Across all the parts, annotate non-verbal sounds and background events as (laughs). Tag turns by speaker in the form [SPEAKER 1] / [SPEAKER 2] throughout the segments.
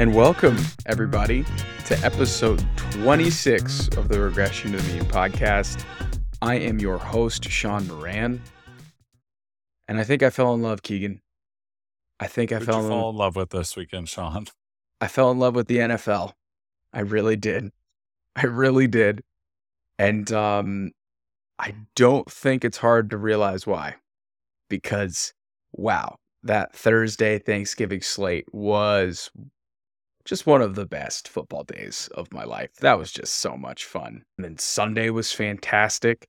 [SPEAKER 1] and welcome everybody to episode 26 of the Regression to the Mean podcast. I am your host, Shaun Moran, and I think I fell in love, Keegan. I think I
[SPEAKER 2] Who'd
[SPEAKER 1] fell
[SPEAKER 2] you
[SPEAKER 1] in
[SPEAKER 2] fall in love with this weekend, Shaun?
[SPEAKER 1] I fell in love with the NFL. I really did. I really did. And um I don't think it's hard to realize why. Because wow, that Thursday Thanksgiving slate was just one of the best football days of my life. That was just so much fun. And then Sunday was fantastic.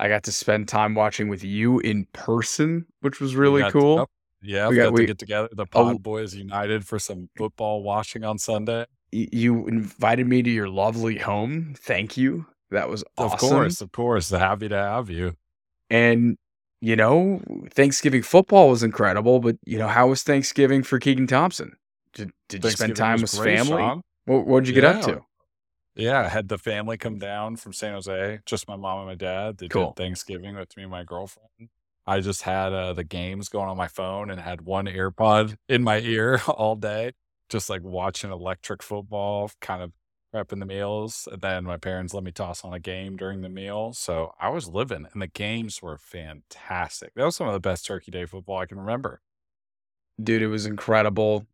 [SPEAKER 1] I got to spend time watching with you in person, which was really
[SPEAKER 2] got-
[SPEAKER 1] cool.
[SPEAKER 2] oh, Yeah,
[SPEAKER 1] We got-
[SPEAKER 2] got,
[SPEAKER 1] we-
[SPEAKER 2] to get together, the Pod Boys United, for some football watching on Sunday.
[SPEAKER 1] You invited me to your lovely home. Thank you. That was awesome.
[SPEAKER 2] Of course, of course. Happy to have you.
[SPEAKER 1] And you know, Thanksgiving football was incredible, but you know, how was Thanksgiving for Keegan Thompson? Did, did you spend time with
[SPEAKER 2] great,
[SPEAKER 1] family?
[SPEAKER 2] Shaun.
[SPEAKER 1] What what'd you get up to?
[SPEAKER 2] Yeah, I had the family come down from San Jose, just my mom and my dad. They
[SPEAKER 1] Cool.
[SPEAKER 2] did Thanksgiving with me and my girlfriend. I just had uh, the games going on my phone and had one AirPod in my ear (laughs) all day, just like watching electric football, kind of prepping the meals. And then my parents let me toss on a game during the meal. So I was living, and the games were fantastic. That was some of the best Turkey Day football I can remember.
[SPEAKER 1] Dude, it was incredible.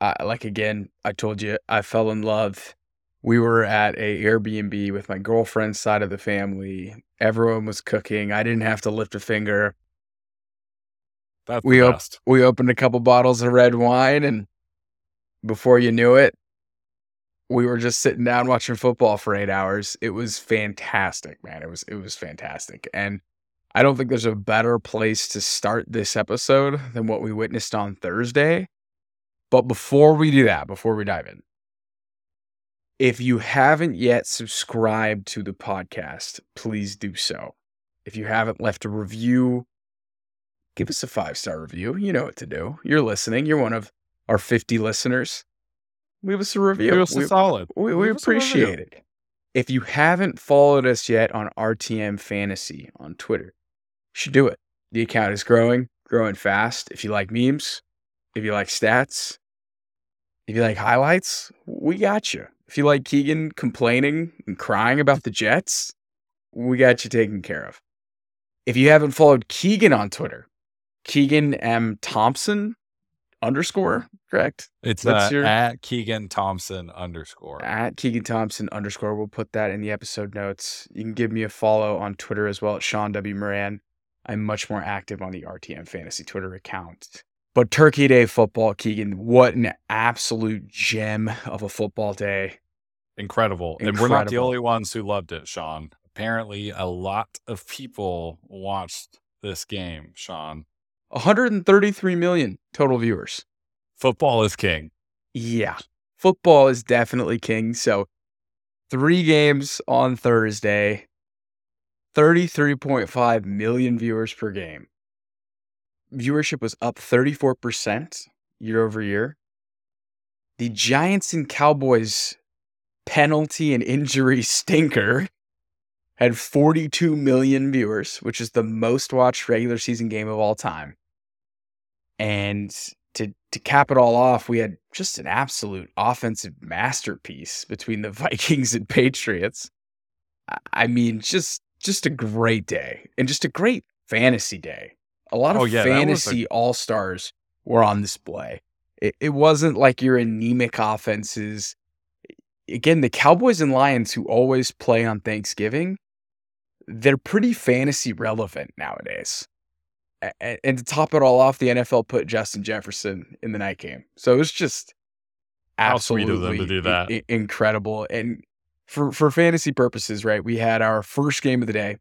[SPEAKER 1] Uh, like again, I told you, I fell in love. We were at a Airbnb with my girlfriend's side of the family. Everyone was cooking. I didn't have to lift a finger.
[SPEAKER 2] That's
[SPEAKER 1] We op- we opened a couple bottles of red wine and before you knew it we were just sitting down watching football for 8 hours it was fantastic man it was it was fantastic and i don't think there's a better place to start this episode than what we witnessed on thursday but before we do that before we dive in if you haven't yet subscribed to the podcast please do so if you haven't left a review give us a five star review. You know what to do. You're listening. You're one of our 50 listeners. Leave us a review.
[SPEAKER 2] It was
[SPEAKER 1] We-
[SPEAKER 2] solid.
[SPEAKER 1] we, we
[SPEAKER 2] Leave us
[SPEAKER 1] appreciate it. If you haven't followed us yet on RTM Fantasy on Twitter, you should do it. The account is growing, growing fast. If you like memes, if you like stats, if you like highlights, we got you. If you like Keegan complaining and crying about the Jets, we got you taken care of. If you haven't followed Keegan on Twitter, Keegan M. Thompson underscore, correct?
[SPEAKER 2] It's uh,
[SPEAKER 1] your-
[SPEAKER 2] at Keegan Thompson underscore.
[SPEAKER 1] at Keegan Thompson underscore. We'll put that in the episode notes. You can give me a follow on Twitter as well at Shaun W. Moran. I'm much more active on the RTM Fantasy Twitter account. But Turkey Day football, Keegan, what an absolute gem of a football day.
[SPEAKER 2] Incredible. And we're not the only ones who loved it, Shaun. Apparently, a lot of people watched this game, Shaun.
[SPEAKER 1] 133 million total viewers.
[SPEAKER 2] Football is king.
[SPEAKER 1] Yeah. Football is definitely king. So, three games on Thursday, 33.5 million viewers per game. Viewership was up 34% year over year. The Giants and Cowboys penalty and injury (laughs) stinker had 42 million viewers, which is the most watched regular season game of all time. And to to cap it all off, we had just an absolute offensive masterpiece between the (laughs) Vikings and Patriots. I- mean, just just a great day and just a great fantasy day. A lot of
[SPEAKER 2] Oh, yeah, was a-
[SPEAKER 1] fantasy all stars were on display. It, it wasn't like your anemic offenses. Again, the Cowboys and Lions, who always play on Thanksgiving, they're pretty fantasy relevant nowadays. And to top it all off, the NFL put Justin Jefferson in the night game. So it was just
[SPEAKER 2] How sweet of them
[SPEAKER 1] absolutely
[SPEAKER 2] to do that.
[SPEAKER 1] incredible. And for for fantasy purposes, right? We had our first game of the day.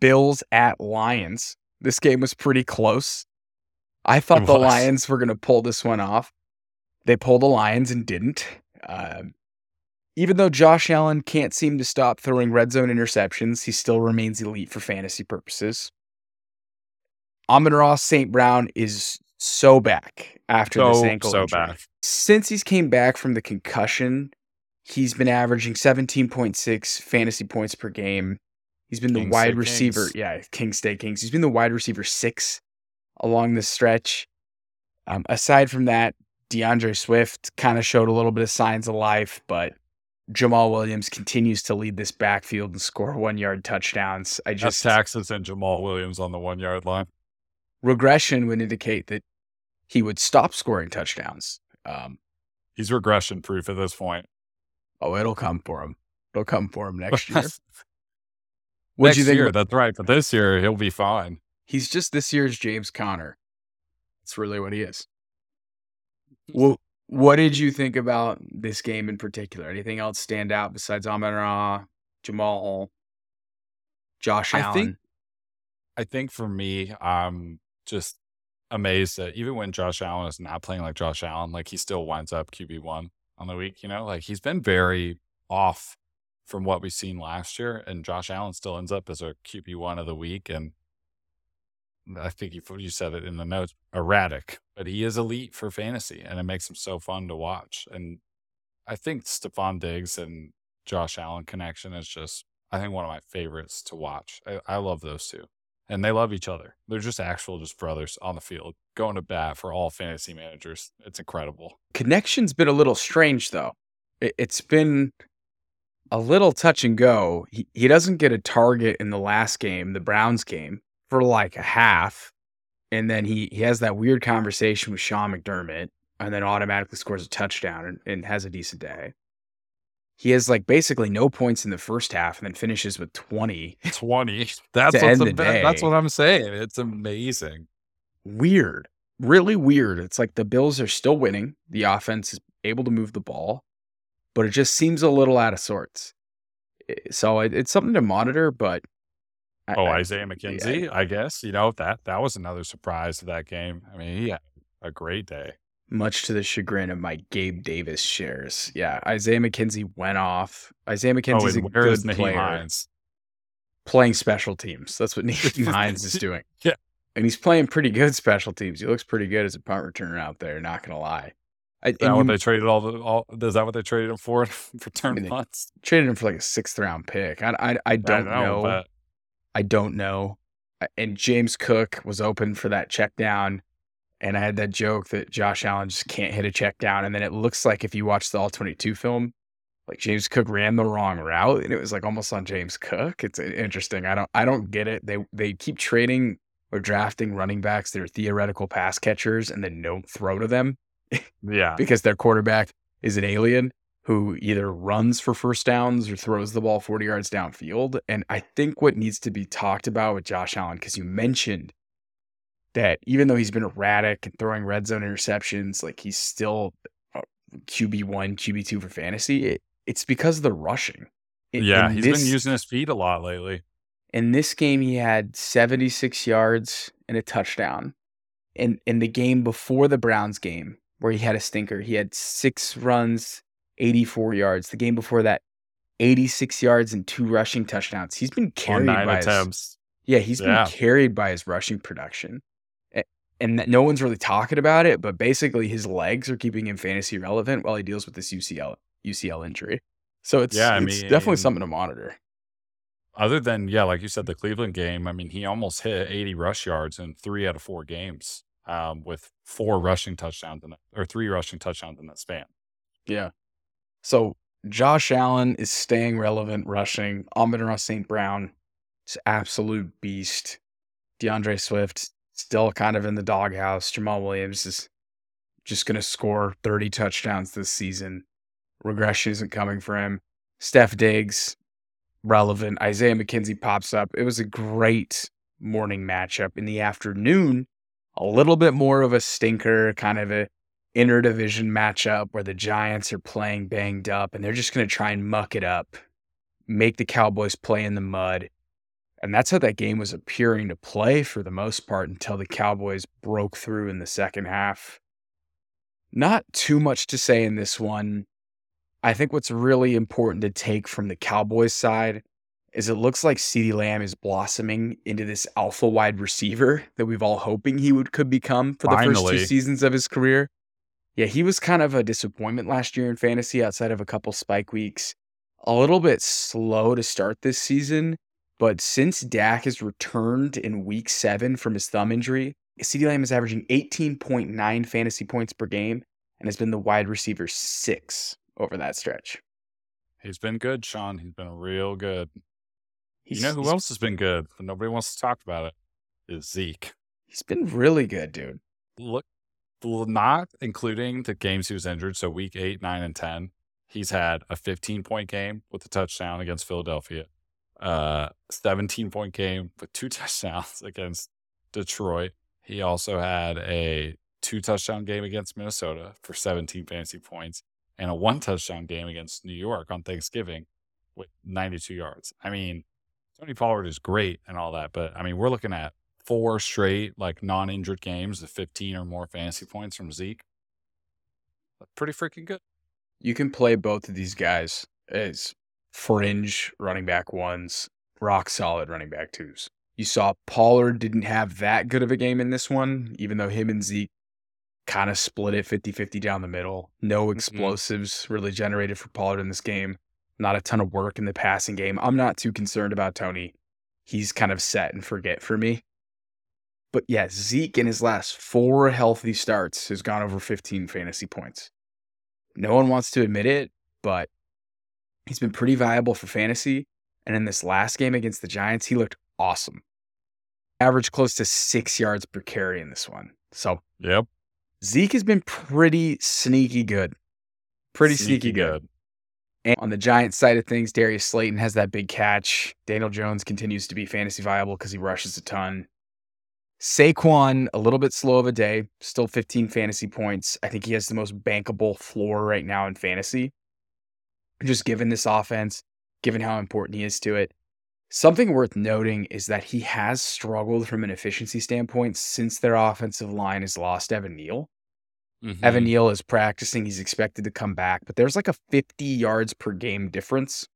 [SPEAKER 1] Bills at Lions. This game was pretty close. I thought the. Lions were going to pull this one off. They pulled the Lions and didn't. Um, even though Josh Allen can't seem to stop throwing red zone interceptions, he still remains elite for fantasy purposes. Amon Ra St. Brown is so back after this ankle
[SPEAKER 2] so
[SPEAKER 1] injury.
[SPEAKER 2] back.
[SPEAKER 1] Since he's came back from the concussion, he's been averaging 17.6 fantasy points per game. He's been the wide receiver.
[SPEAKER 2] kings.
[SPEAKER 1] Yeah, King State Kings. He's been the wide receiver six along this stretch. Um, aside from that, D'Andre Swift kind of showed a little bit of signs of life, but Jamaal Williams continues to lead this backfield and score one yard touchdowns. I just
[SPEAKER 2] That's taxes and Jamaal Williams on the one yard line.
[SPEAKER 1] regression would indicate that he would stop scoring touchdowns. Um,
[SPEAKER 2] He's regression proof at this point.
[SPEAKER 1] oh, it'll come for him. It'll come for him next year. (laughs) What
[SPEAKER 2] Next
[SPEAKER 1] you think?
[SPEAKER 2] year,
[SPEAKER 1] about-
[SPEAKER 2] that's right. But this year, he'll be fine.
[SPEAKER 1] He's just this year's James Conner. That's really what he is. Well, what did you think about this game in particular? Anything else stand out besides Amon Ra, Jamaal, Josh
[SPEAKER 2] I
[SPEAKER 1] Allen?
[SPEAKER 2] think- I think for me, I'm just amazed that even when Josh Allen is not playing like Josh Allen, like he still winds up QB one on the week. You know, like he's been very off from what we've seen last year, and Josh Allen still ends up as a QB one of the week. And I think you you said it in the notes, erratic, but he is elite for fantasy, and it makes him so fun to watch. And I think Stefon Diggs and Josh Allen connection is just, I think, one of my favorites to watch. I, I love those two and they love each other. They're just actual just brothers on the field, going to bat for all fantasy managers. It's incredible.
[SPEAKER 1] Connection's been a little strange though. It, it's been a little touch and go. He, he doesn't get a target in the last game, the Browns game, for like a half. And then he, he has that weird conversation with Sean McDermott and then automatically scores a touchdown and, and has a decent day. He has like basically no points in the first half and then finishes with 20.
[SPEAKER 2] Twenty. (laughs) (laughs) That's what's
[SPEAKER 1] the
[SPEAKER 2] that's what I'm saying. It's amazing.
[SPEAKER 1] Weird. Really weird. It's like the Bills are still winning. The offense is able to move the ball, but it just seems a little out of sorts. So it, it's something to monitor, but I-
[SPEAKER 2] Oh,
[SPEAKER 1] I-
[SPEAKER 2] Isaiah McKenzie, I guess. You know that that was another surprise of that game. I mean, he had a great day.
[SPEAKER 1] much to the chagrin of my Gabe Davis shares. Yeah, Isaiah McKenzie went off. Isaiah
[SPEAKER 2] Oh,
[SPEAKER 1] McKenzie's
[SPEAKER 2] and
[SPEAKER 1] a good player.
[SPEAKER 2] Hines?
[SPEAKER 1] playing special teams. That's what (laughs) Nyheim (laughs) Hines is doing.
[SPEAKER 2] Yeah.
[SPEAKER 1] And he's playing pretty good special teams. He looks pretty good as a punt returner out there, not gonna lie. I,
[SPEAKER 2] Is that
[SPEAKER 1] and
[SPEAKER 2] what
[SPEAKER 1] you
[SPEAKER 2] they traded all the all? Is that what they traded him for? (laughs) for turn
[SPEAKER 1] mean, they-
[SPEAKER 2] punts?
[SPEAKER 1] traded him for like a sixth round pick. I I, I don't
[SPEAKER 2] I
[SPEAKER 1] know. I don't know. And James Cook was open for that check down. And I had that joke that Josh Allen just can't hit a check down. And then it looks like if you watch the all 22 film, like James Cook ran the wrong route and it was like almost on James Cook. It's interesting. I don't I don't get it. They they keep trading or drafting running backs that are theoretical pass catchers and then don't throw to them
[SPEAKER 2] yeah,
[SPEAKER 1] because their quarterback is an alien who either runs for first downs or throws the ball 40 yards downfield. And I think what needs to be talked about with Josh Allen, because you mentioned that even though he's been erratic and throwing red zone interceptions, like he's still uh, QB1, QB2 for fantasy, it, it's because of the rushing. In-
[SPEAKER 2] yeah. He's
[SPEAKER 1] this-
[SPEAKER 2] been using his feet a lot lately.
[SPEAKER 1] in this game, he had 76 yards and a touchdown. In in the game before the Browns game, where he had a stinker, he had six runs, 84 yards. The game before that, 86 yards and two rushing touchdowns. He's been carried
[SPEAKER 2] nine
[SPEAKER 1] by his, yeah, he's
[SPEAKER 2] Yeah.
[SPEAKER 1] been carried by his rushing production. And that no one's really talking about it, but basically his legs are keeping him fantasy relevant while he deals with this UCL UCL injury. So it's,
[SPEAKER 2] Yeah,
[SPEAKER 1] it's definitely something to monitor.
[SPEAKER 2] Other than yeah, like you said, the Cleveland game. I mean, he almost hit 80 rush yards in three out of four games, um, with four rushing touchdowns in or three rushing touchdowns in that span.
[SPEAKER 1] Yeah. So Josh Allen is staying relevant rushing. Amon Ra St. Brown is absolute beast. D'Andre Swift still kind of in the doghouse. Jamaal Williams is just going to score 30 touchdowns this season. Regression isn't coming for him. Steph Diggs, relevant. Isaiah McKenzie pops up. It was a great morning matchup. In the afternoon, a little bit more of a stinker, kind of a interdivision matchup where the Giants are playing banged up and they're just going to try and muck it up, make the Cowboys play in the mud. And that's how that game was appearing to play for the most part until the Cowboys broke through in the second half. Not too much to say in this one. I think what's really important to take from the Cowboys side is it looks like CeeDee Lamb is blossoming into this alpha wide receiver that we've all hoping he would could become for the first two seasons of his career. Yeah, he was kind of a disappointment last year in fantasy outside of a couple spike weeks. A little bit slow to start this season, but since Dak has returned in week seven from his thumb injury, CeeDee Lamb is averaging 18.9 fantasy points per game and has been the wide receiver six over that stretch.
[SPEAKER 2] He's been good, Shaun. He's been real good.
[SPEAKER 1] He's,
[SPEAKER 2] you know who else has been good, but nobody wants to talk about it? Is Zeke.
[SPEAKER 1] He's been really good, dude.
[SPEAKER 2] Look, not including the games he was injured. So week eight, nine, and ten, he's had a 15 point game with a touchdown against Philadelphia, uh, 17 point game with two (laughs) touchdowns against Detroit. He also had a two touchdown game against Minnesota for 17 fantasy points and a one touchdown game against New York on Thanksgiving with 92 yards. I mean, Tony Pollard is great and all that, but I mean, we're looking at four straight like non-injured games of 15 or more fantasy points from Zeke. Pretty freaking good.
[SPEAKER 1] You can play both of these guys as fringe running back ones, rock solid running back twos. You saw Pollard didn't have that good of a game in this one, even though him and Zeke kind of split it 50 50 down the middle. No mm-hmm. explosives really generated for Pollard in this game. Not a ton of work in the passing game. I'm not too concerned about Tony. He's kind of set and forget for me. But yeah, Zeke in his last four healthy starts has gone over 15 fantasy points. No one wants to admit it, but he's been pretty viable for fantasy. And in this last game against the Giants, he looked awesome. Averaged close to six yards per carry in this one. So
[SPEAKER 2] Yep.
[SPEAKER 1] Zeke has been pretty sneaky good. Pretty sneaky, good. And on the Giants side of things, Darius Slayton has that big catch. Daniel Jones continues to be fantasy viable because he rushes a ton. Saquon, a little bit slow of a day, still 15 fantasy points. I think he has the most bankable floor right now in fantasy. Just given this offense, given how important he is to it. Something worth noting is that he has struggled from an efficiency standpoint since their offensive line has lost Evan Neal. Evan
[SPEAKER 2] Mhm.
[SPEAKER 1] Neal is practicing. He's expected to come back, but there's like a 50 yards per game difference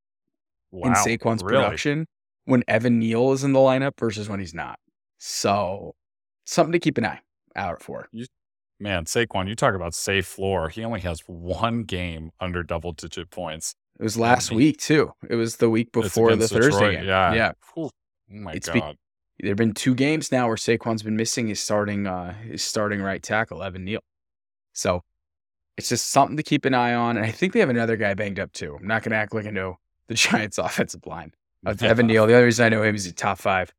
[SPEAKER 1] in
[SPEAKER 2] Wow,
[SPEAKER 1] Saquon's
[SPEAKER 2] really?
[SPEAKER 1] production when Evan Neal is in the lineup versus when he's not. So, something to keep an eye out for.
[SPEAKER 2] Man, Saquon, you talk about safe floor. He only has one game under double digit points.
[SPEAKER 1] It was last
[SPEAKER 2] he-
[SPEAKER 1] week too. It was the week before the
[SPEAKER 2] against
[SPEAKER 1] Thursday game.
[SPEAKER 2] Yeah.
[SPEAKER 1] yeah.
[SPEAKER 2] Oh my
[SPEAKER 1] It's be-
[SPEAKER 2] God.
[SPEAKER 1] There have been two games now where Saquon's been missing his starting uh his starting right tackle, Evan Neal. So it's just something to keep an eye on. And I think they have another guy banged up too. I'm not gonna act like I know the (laughs) Giants offensive line. (laughs) Uh, Evan Neal, the only reason I know him is he's a top five.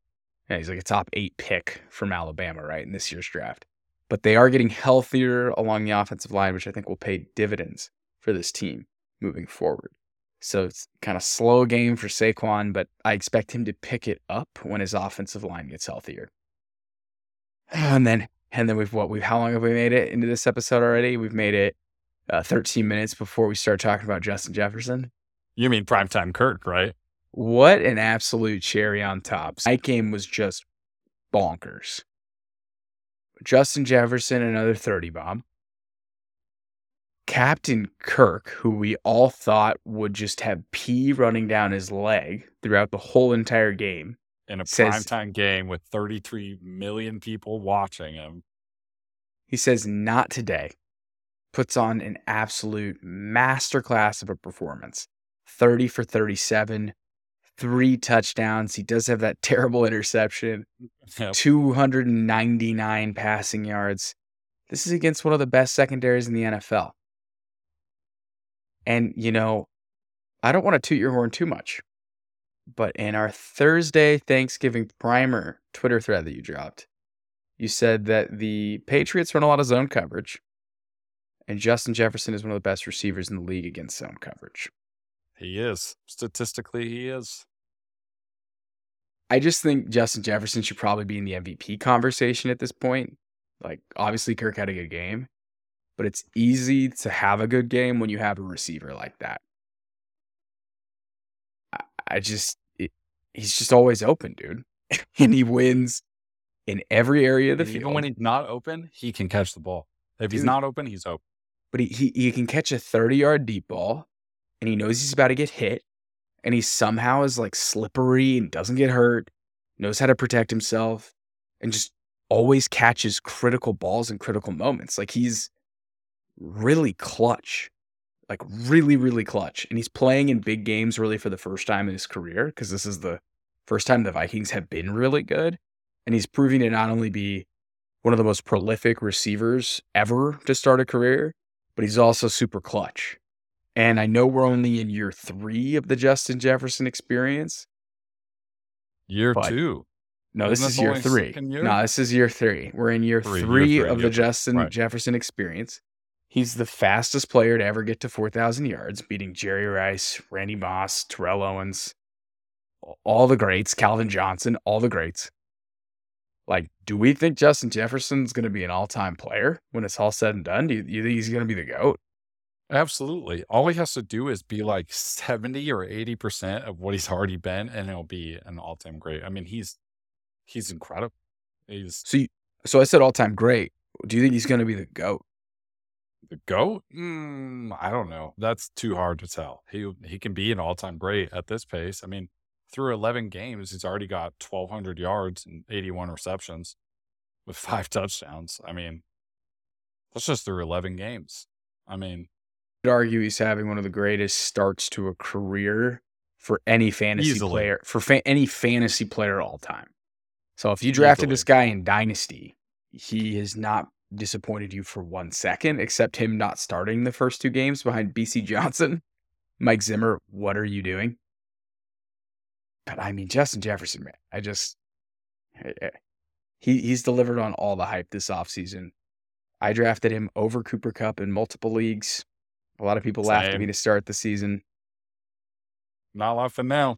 [SPEAKER 1] Yeah, he's like a top eight pick from Alabama, right, in this year's draft. But they are getting healthier along the offensive line, which I think will pay dividends for this team moving forward. So it's kind of slow game for Saquon, but I expect him to pick it up when his offensive line gets healthier. And then, and then we've what we've how long have we made it into this episode already? We've made it uh, 13 minutes before we start talking about Justin Jefferson.
[SPEAKER 2] You mean primetime Kirk, right?
[SPEAKER 1] What an absolute cherry on top. That game was just bonkers. Justin Jefferson, another 30 bomb. Captain Kirk, who we all thought would just have pee running down his leg throughout the whole entire game,
[SPEAKER 2] In a
[SPEAKER 1] Says-
[SPEAKER 2] primetime game with 33 million people watching him.
[SPEAKER 1] he says, Not today. Puts on an absolute masterclass of a performance 30 for 37, three touchdowns. He does have that (laughs) terrible interception.
[SPEAKER 2] Yep.
[SPEAKER 1] 299 passing yards. This is against one of the best secondaries in the NFL. And, you know, I don't want to toot your horn too much, but in our Thursday Thanksgiving primer Twitter thread that you dropped, you said that the Patriots run a lot of zone coverage, and Justin Jefferson is one of the best receivers in the league against zone coverage.
[SPEAKER 2] He is. Statistically, he is.
[SPEAKER 1] I just think Justin Jefferson should probably be in the MVP conversation at this point. Like, obviously, Kirk had a good game, but it's easy to have a good game when you have a receiver like that. I, just, it, he's just always open, dude. (laughs) and he wins in every area of the
[SPEAKER 2] And
[SPEAKER 1] field.
[SPEAKER 2] Even when he's not open, he can catch the ball. If he's not open, he's open.
[SPEAKER 1] but he, he, he can catch a 30 yard deep ball and he knows he's about to get hit and he somehow is like slippery and doesn't get hurt, knows how to protect himself, and just always catches critical balls in critical moments. Like he's really clutch, like really, really clutch. And he's playing in big games really for the first time in his career because this is the first time the Vikings have been really good. And he's proving to not only be one of the most prolific receivers ever to start a career, but he's also super clutch. And I know we're only in year three of the Justin Jefferson experience.
[SPEAKER 2] Year two.
[SPEAKER 1] No, this is year three.
[SPEAKER 2] year?
[SPEAKER 1] No, this is year three. We're in year
[SPEAKER 2] Three, year
[SPEAKER 1] three,
[SPEAKER 2] three,
[SPEAKER 1] of the
[SPEAKER 2] year three.
[SPEAKER 1] Justin
[SPEAKER 2] Right.
[SPEAKER 1] Jefferson experience. He's the fastest player to ever get to 4,000 yards, beating Jerry Rice, Randy Moss, Terrell Owens, all the greats, Calvin Johnson, all the greats. Like, do we think Justin Jefferson's going to be an all time player when it's all said and done? Do you, you think he's going to be the GOAT?
[SPEAKER 2] Absolutely. All he has to do is be like 70 or 80% of what he's already been, and he'll be an all time great. I mean, he's he's incredible. He's
[SPEAKER 1] So, you, so I said all time great. Do you think he's going to be the GOAT?
[SPEAKER 2] The GOAT? Mm, I don't know. That's too hard to tell. He he can be an all time great at this pace. I mean, through 11 games, he's already got 1,200 yards and 81 receptions with five (laughs) touchdowns. I mean, that's just through 11 games. I mean,
[SPEAKER 1] I'd argue he's having one of the greatest starts to a career for any fantasy
[SPEAKER 2] Easily.
[SPEAKER 1] player for fa- any fantasy player all time. So if you drafted this guy in dynasty, he has not disappointed you for one second, except him not starting the first two games behind Bisi Johnson. (laughs) Mike Zimmer, what are you doing? But I mean, Justin Jefferson, man, I just eh, eh, he he's delivered on all the hype this offseason. I drafted him over Cooper Kupp in multiple leagues. A lot of people laughed at me to start the season.
[SPEAKER 2] not laughing now.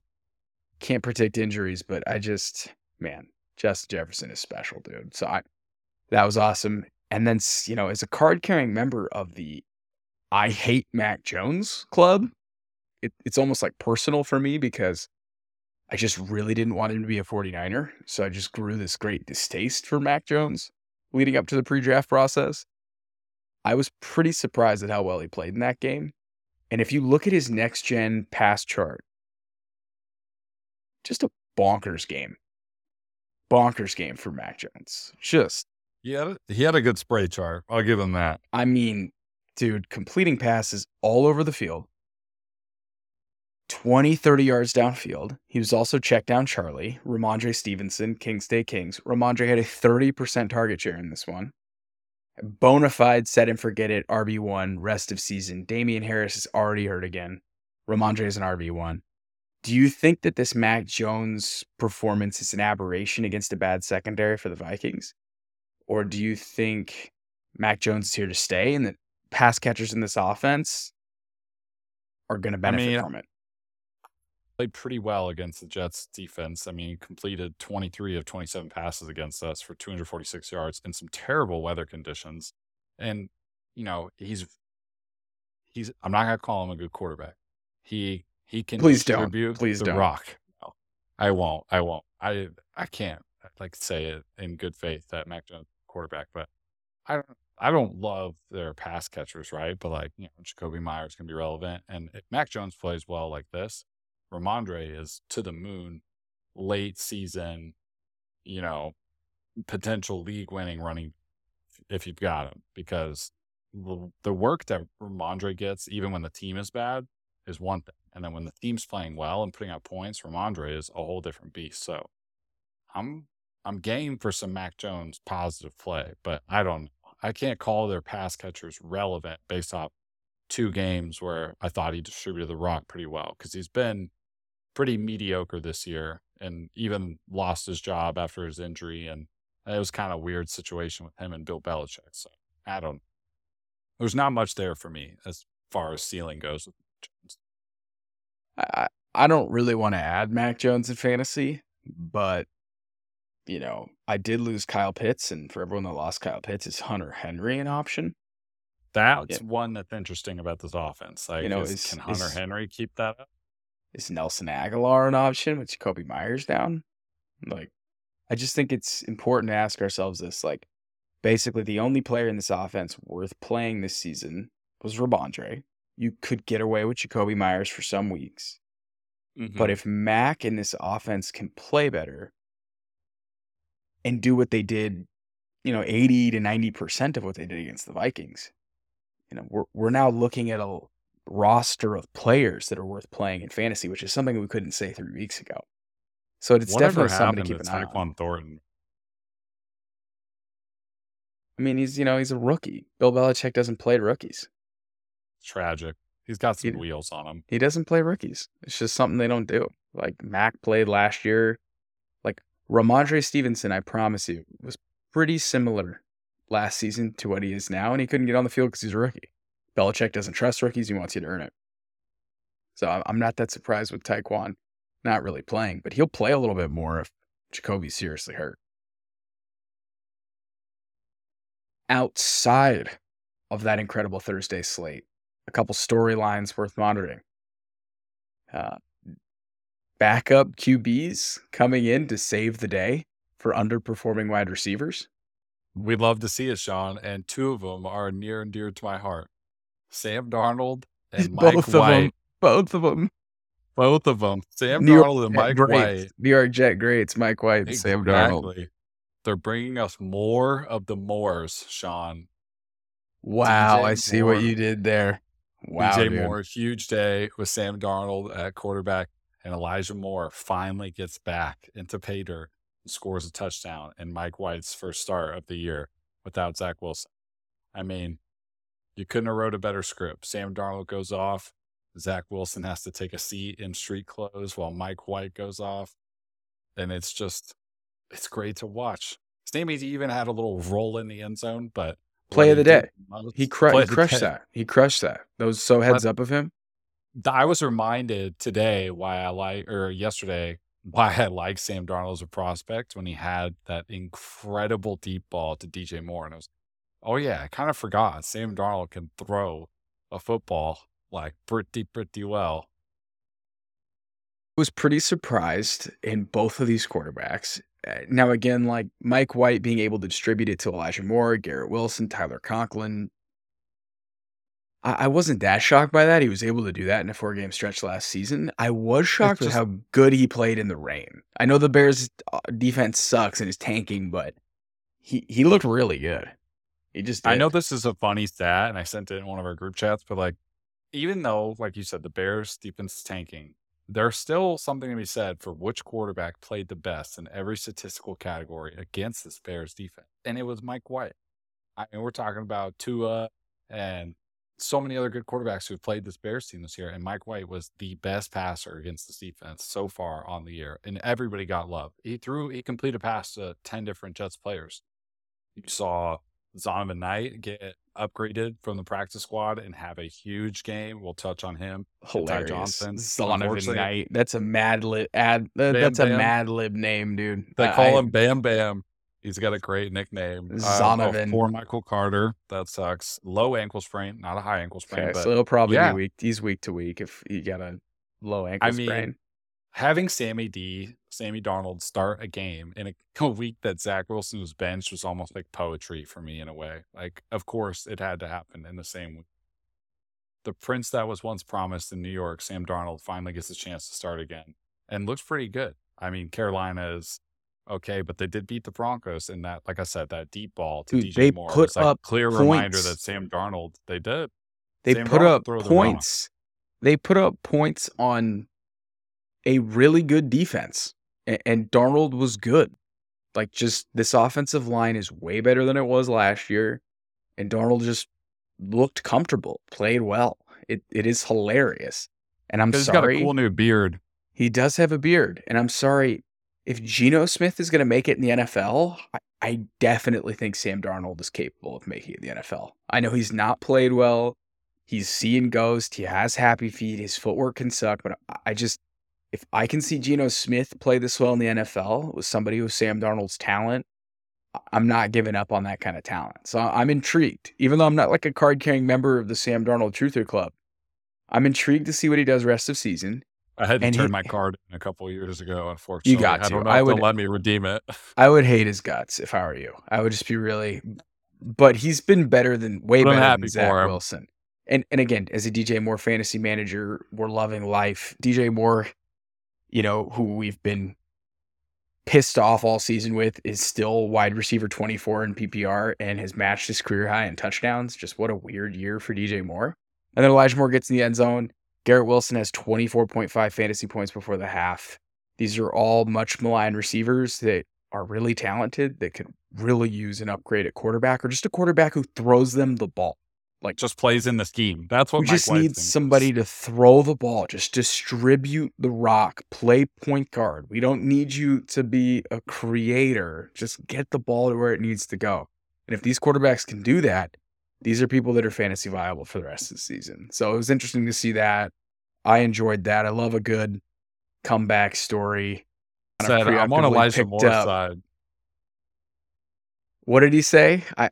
[SPEAKER 1] Can't predict injuries, but I just, man, Justin Jefferson is special, dude. So I, that was awesome. And then, you know, as a card carrying member of the I Hate Mac Jones club, it, it's almost like personal for me because I just really didn't want him to be a 49er. So I just grew this great distaste for Mac Jones leading up to the pre draft process. I was pretty surprised at how well he played in that game. And if you look at his next gen pass chart, just a bonkers game. Bonkers game for Mac Jones. Just,
[SPEAKER 2] He had a, he had a good spray chart. I'll give him that.
[SPEAKER 1] I mean, dude, completing passes all over the field. 20, 30 yards downfield. He was also check down Charlie, Rhamondre Stevenson, Kings Day Kings. Rhamondre had a 30% target share in this one. Bonafide set and forget it, RB1, rest of season. Damien Harris is already hurt again. Rhamondre is an RB1. Do you think that this Mac Jones performance is an aberration against a bad secondary for the Vikings? Or do you think Mac Jones is here to stay and that pass catchers in this offense are going to benefit
[SPEAKER 2] mean,
[SPEAKER 1] from it?
[SPEAKER 2] Played pretty well against the Jets defense. I mean, he completed 23 of 27 passes against us for 246 yards in some terrible weather conditions. And, you know, he's, he's, I'm not going to call him a good quarterback. He, he can
[SPEAKER 1] Please don't. Please
[SPEAKER 2] the
[SPEAKER 1] don't.
[SPEAKER 2] rock. No, I won't. I won't. I, I can't like say it in good faith that Mac Jones quarterback, but I don't, I don't love their pass catchers, right? But like, you know, Jakobi Meyers can be relevant. And if Mac Jones plays well like this, Rhamondre is to the moon, late season, you know, potential league winning running if you've got him because the, the work that Rhamondre gets, even when the team is bad, is one thing. And then when the team's playing well and putting out points, Rhamondre is a whole different beast. So I'm I'm game for some Mac Jones positive play, but I don't I can't call their pass catchers relevant based off two games where I thought he distributed the rock pretty well because he's been pretty mediocre this year and even lost his job after his injury and it was kind of weird situation with him and Bill Belichick. So I don't there's not much there for me as far as ceiling goes with Jones.
[SPEAKER 1] I I don't really want to add Mac Jones in fantasy, but you know, I did lose Kyle Pitts, and for everyone that lost Kyle Pitts, is Hunter Henry an option?
[SPEAKER 2] That's one that's interesting about this offense. Like,
[SPEAKER 1] know,
[SPEAKER 2] is-
[SPEAKER 1] is-
[SPEAKER 2] can Hunter
[SPEAKER 1] is-
[SPEAKER 2] Henry keep that up?
[SPEAKER 1] Is Nelson Agholor an option with Jakobi Meyers down? Like, I just think it's important to ask ourselves this. Like, basically, the only player in this offense worth playing this season was Rhamondre. You could get away with Jakobi Meyers for some weeks.
[SPEAKER 2] Mm-hmm.
[SPEAKER 1] But if Mac and this offense can play better and do what they did, you know, 80 to 90% of what they did against the Vikings, you know, we're, we're now looking at a roster of players that are worth playing in fantasy, which is something we couldn't say three weeks ago. So it's
[SPEAKER 2] Whatever
[SPEAKER 1] definitely something to keep an eye on.
[SPEAKER 2] Tyquan Thornton?
[SPEAKER 1] I mean, he's, you know, he's a rookie. Bill Belichick doesn't play rookies.
[SPEAKER 2] tragic. He's got some
[SPEAKER 1] He-
[SPEAKER 2] wheels on him.
[SPEAKER 1] He doesn't play rookies. It's just something they don't do. Like Mac played last year. Rhamondre Stevenson, I promise you, was pretty similar last season to what he is now, and he couldn't get on the field because he's a rookie. Belichick doesn't trust rookies; he wants you to earn it. So I'm- I'm not that surprised with Tyquan not really playing, but he'll play a little bit more if Jakobi's seriously hurt. Outside of that incredible Thursday slate, a couple storylines worth monitoring. Uh, backup QBs coming in to save the day for underperforming wide receivers.
[SPEAKER 2] We'd love to see it, Shaun, and two of them are near and dear to my heart. Sam Darnold and (laughs) Mike
[SPEAKER 1] Both of
[SPEAKER 2] White.
[SPEAKER 1] them. Both of them.
[SPEAKER 2] Both of them. Sam
[SPEAKER 1] New York
[SPEAKER 2] Darnold and Mike
[SPEAKER 1] greats.
[SPEAKER 2] White.
[SPEAKER 1] New York Jet greats, Mike White and Sam Darnold.
[SPEAKER 2] They're bringing us more of the Moors, Shaun.
[SPEAKER 1] Wow,
[SPEAKER 2] DJ
[SPEAKER 1] I see
[SPEAKER 2] Moore.
[SPEAKER 1] what you did there. Wow,
[SPEAKER 2] DJ
[SPEAKER 1] dude.
[SPEAKER 2] Moore, huge day with Sam Darnold at quarterback, and Elijah Moore finally gets back into pay dirt and scores a touchdown in Mike White's first start of the year without Zach Wilson. I mean, you couldn't have wrote a better script. Sam Darnold goes off. Zach Wilson has to take a seat in street clothes while Mike White goes off. And it's just, it's great to watch. Sammy even had a little roll in the end zone, but
[SPEAKER 1] Play of the day. He, cru- he crushed that. He crushed that. That was so heads up of him.
[SPEAKER 2] I was reminded today why I like, or yesterday, (laughs) why I like Sam Darnold as a prospect when he had that incredible deep ball to DJ Moore. And I was, oh, yeah, I kind of forgot Sam Darnold can throw a football like pretty, pretty well.
[SPEAKER 1] I was pretty surprised in both of these quarterbacks. Uh, Now, again, like Mike White being able to distribute it to Elijah Moore, Garrett Wilson, Tyler Conklin. I, I wasn't that shocked by that. He was able to do that in a four game stretch last season. I was shocked with how good he played in the rain. I know the Bears' uh, defense sucks and is tanking, but he, he looked really good. He just
[SPEAKER 2] I know this is a funny stat, and I sent it in one of our group chats, but like, even though, like you said, the Bears defense is tanking, there's still something to be said for which quarterback played the best in every statistical category against this Bears defense. And it was Mike White. I mean, we're talking about Tua and so many other good quarterbacks who have played this Bears team this year. And Mike White was the best passer against this defense so far on the year. And everybody got love. He threw, he completed a pass to 10 different Jets players. You saw Zonovan Knight get upgraded from the practice squad and have a huge game. We'll touch on him. Ty. Johnson,
[SPEAKER 1] Zonovan Knight. That's a Mad Lib. Ad, uh,
[SPEAKER 2] Bam
[SPEAKER 1] that's a
[SPEAKER 2] Bam.
[SPEAKER 1] Mad Lib name, dude.
[SPEAKER 2] They call
[SPEAKER 1] I-
[SPEAKER 2] him Bam Bam. He's got a great nickname. Uh,
[SPEAKER 1] Zonovan.
[SPEAKER 2] for Michael Carter. That sucks. Low ankle sprain, not a high ankle sprain.
[SPEAKER 1] Okay,
[SPEAKER 2] but
[SPEAKER 1] so he'll probably
[SPEAKER 2] yeah.
[SPEAKER 1] be weak. He's week to week if you got a low ankle
[SPEAKER 2] I mean,
[SPEAKER 1] sprain.
[SPEAKER 2] having Sammy D, Sammy Darnold start a game in a, (laughs) a week that Zach Wilson was benched was almost like poetry for me in a way. Like, of course, it had to happen in the same week. The prince that was once promised in New York, Sam Darnold, finally gets a chance to start again and looks pretty good. I mean, Carolina is okay, but they did beat the Broncos in that, like I said, that deep ball to
[SPEAKER 1] Dude,
[SPEAKER 2] DJ
[SPEAKER 1] they
[SPEAKER 2] Moore.
[SPEAKER 1] put
[SPEAKER 2] was like
[SPEAKER 1] up
[SPEAKER 2] a clear reminder that Sam Darnold, they did.
[SPEAKER 1] They
[SPEAKER 2] Sam
[SPEAKER 1] put
[SPEAKER 2] Darnold
[SPEAKER 1] up points. They put up points on a really good defense, and, and Darnold was good. Like, just this offensive line is way better than it was last year, and Darnold just looked comfortable, played well. It it is hilarious, and I'm sorry.
[SPEAKER 2] He's got a cool new beard.
[SPEAKER 1] he does have a beard, and I'm sorry if Geno Smith is going to make it in the NFL. I, I definitely think Sam Darnold is capable of making it in the NFL. I know he's not played well. He's seeing ghost. He has happy feet. His footwork can suck, but I, I just if I can see Geno Smith play this well in the NFL with somebody with Sam Darnold's talent, I'm not giving up on that kind of talent. So I'm intrigued, even though I'm not like a card carrying member of the Sam Darnold Truther Club. I'm intrigued to see what he does rest of season.
[SPEAKER 2] I had to turn
[SPEAKER 1] he-
[SPEAKER 2] my card in a couple of years ago, unfortunately.
[SPEAKER 1] You got
[SPEAKER 2] I
[SPEAKER 1] to.
[SPEAKER 2] don't know
[SPEAKER 1] I would-
[SPEAKER 2] let me redeem it. (laughs)
[SPEAKER 1] I would hate his guts if I were you. I would just be really, but he's been better than way
[SPEAKER 2] But
[SPEAKER 1] better than Zach. Wilson. And and again, as a DJ Moore fantasy manager, we're loving life. DJ Moore, you know, who we've been pissed off all season with, is still wide receiver 24 in PPR and has matched his career high in touchdowns. Just what a weird year for DJ Moore. And then Elijah Moore gets in the end zone. Garrett Wilson has 24.5 fantasy points before the half. These are all much maligned receivers that are really talented that could really use an upgrade at quarterback or just a quarterback who throws them the ball. Like
[SPEAKER 2] just plays in the scheme. That's what
[SPEAKER 1] we
[SPEAKER 2] Mike
[SPEAKER 1] just
[SPEAKER 2] White
[SPEAKER 1] need somebody to throw the ball, just distribute the rock, play point guard. We don't need you to be a creator. Just get the ball to where it needs to go. And if these quarterbacks can do that, these are people that are fantasy viable for the rest of the season. So it was interesting to see that. I enjoyed that. I love a good comeback story.
[SPEAKER 2] Said, I'm on Elijah Moore's
[SPEAKER 1] up-
[SPEAKER 2] side.
[SPEAKER 1] What did he say? I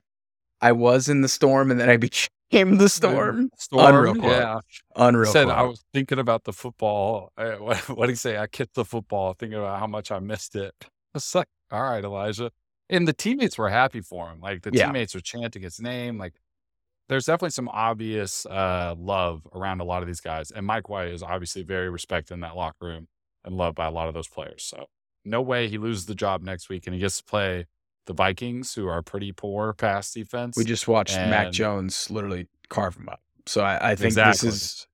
[SPEAKER 1] I was in the storm and then I (laughs) became the storm.
[SPEAKER 2] Storm,
[SPEAKER 1] Unreal quote.
[SPEAKER 2] yeah.
[SPEAKER 1] Unreal.
[SPEAKER 2] said
[SPEAKER 1] quote.
[SPEAKER 2] I was thinking about the football. uh, (laughs) What what did he say? I kicked the football, thinking about how much I missed it. It's like, all right, Elijah. And the teammates were happy for him. Like the
[SPEAKER 1] Yeah.
[SPEAKER 2] teammates were chanting his name. Like there's definitely some obvious uh, love around a lot of these guys. And Mike White is obviously very respected in that locker room and loved by a lot of those players. So no way he loses the job next week and he gets to play the Vikings, who are pretty poor pass defense.
[SPEAKER 1] We just watched Mac Jones literally carve him up. So I, I think
[SPEAKER 2] Exactly.
[SPEAKER 1] this is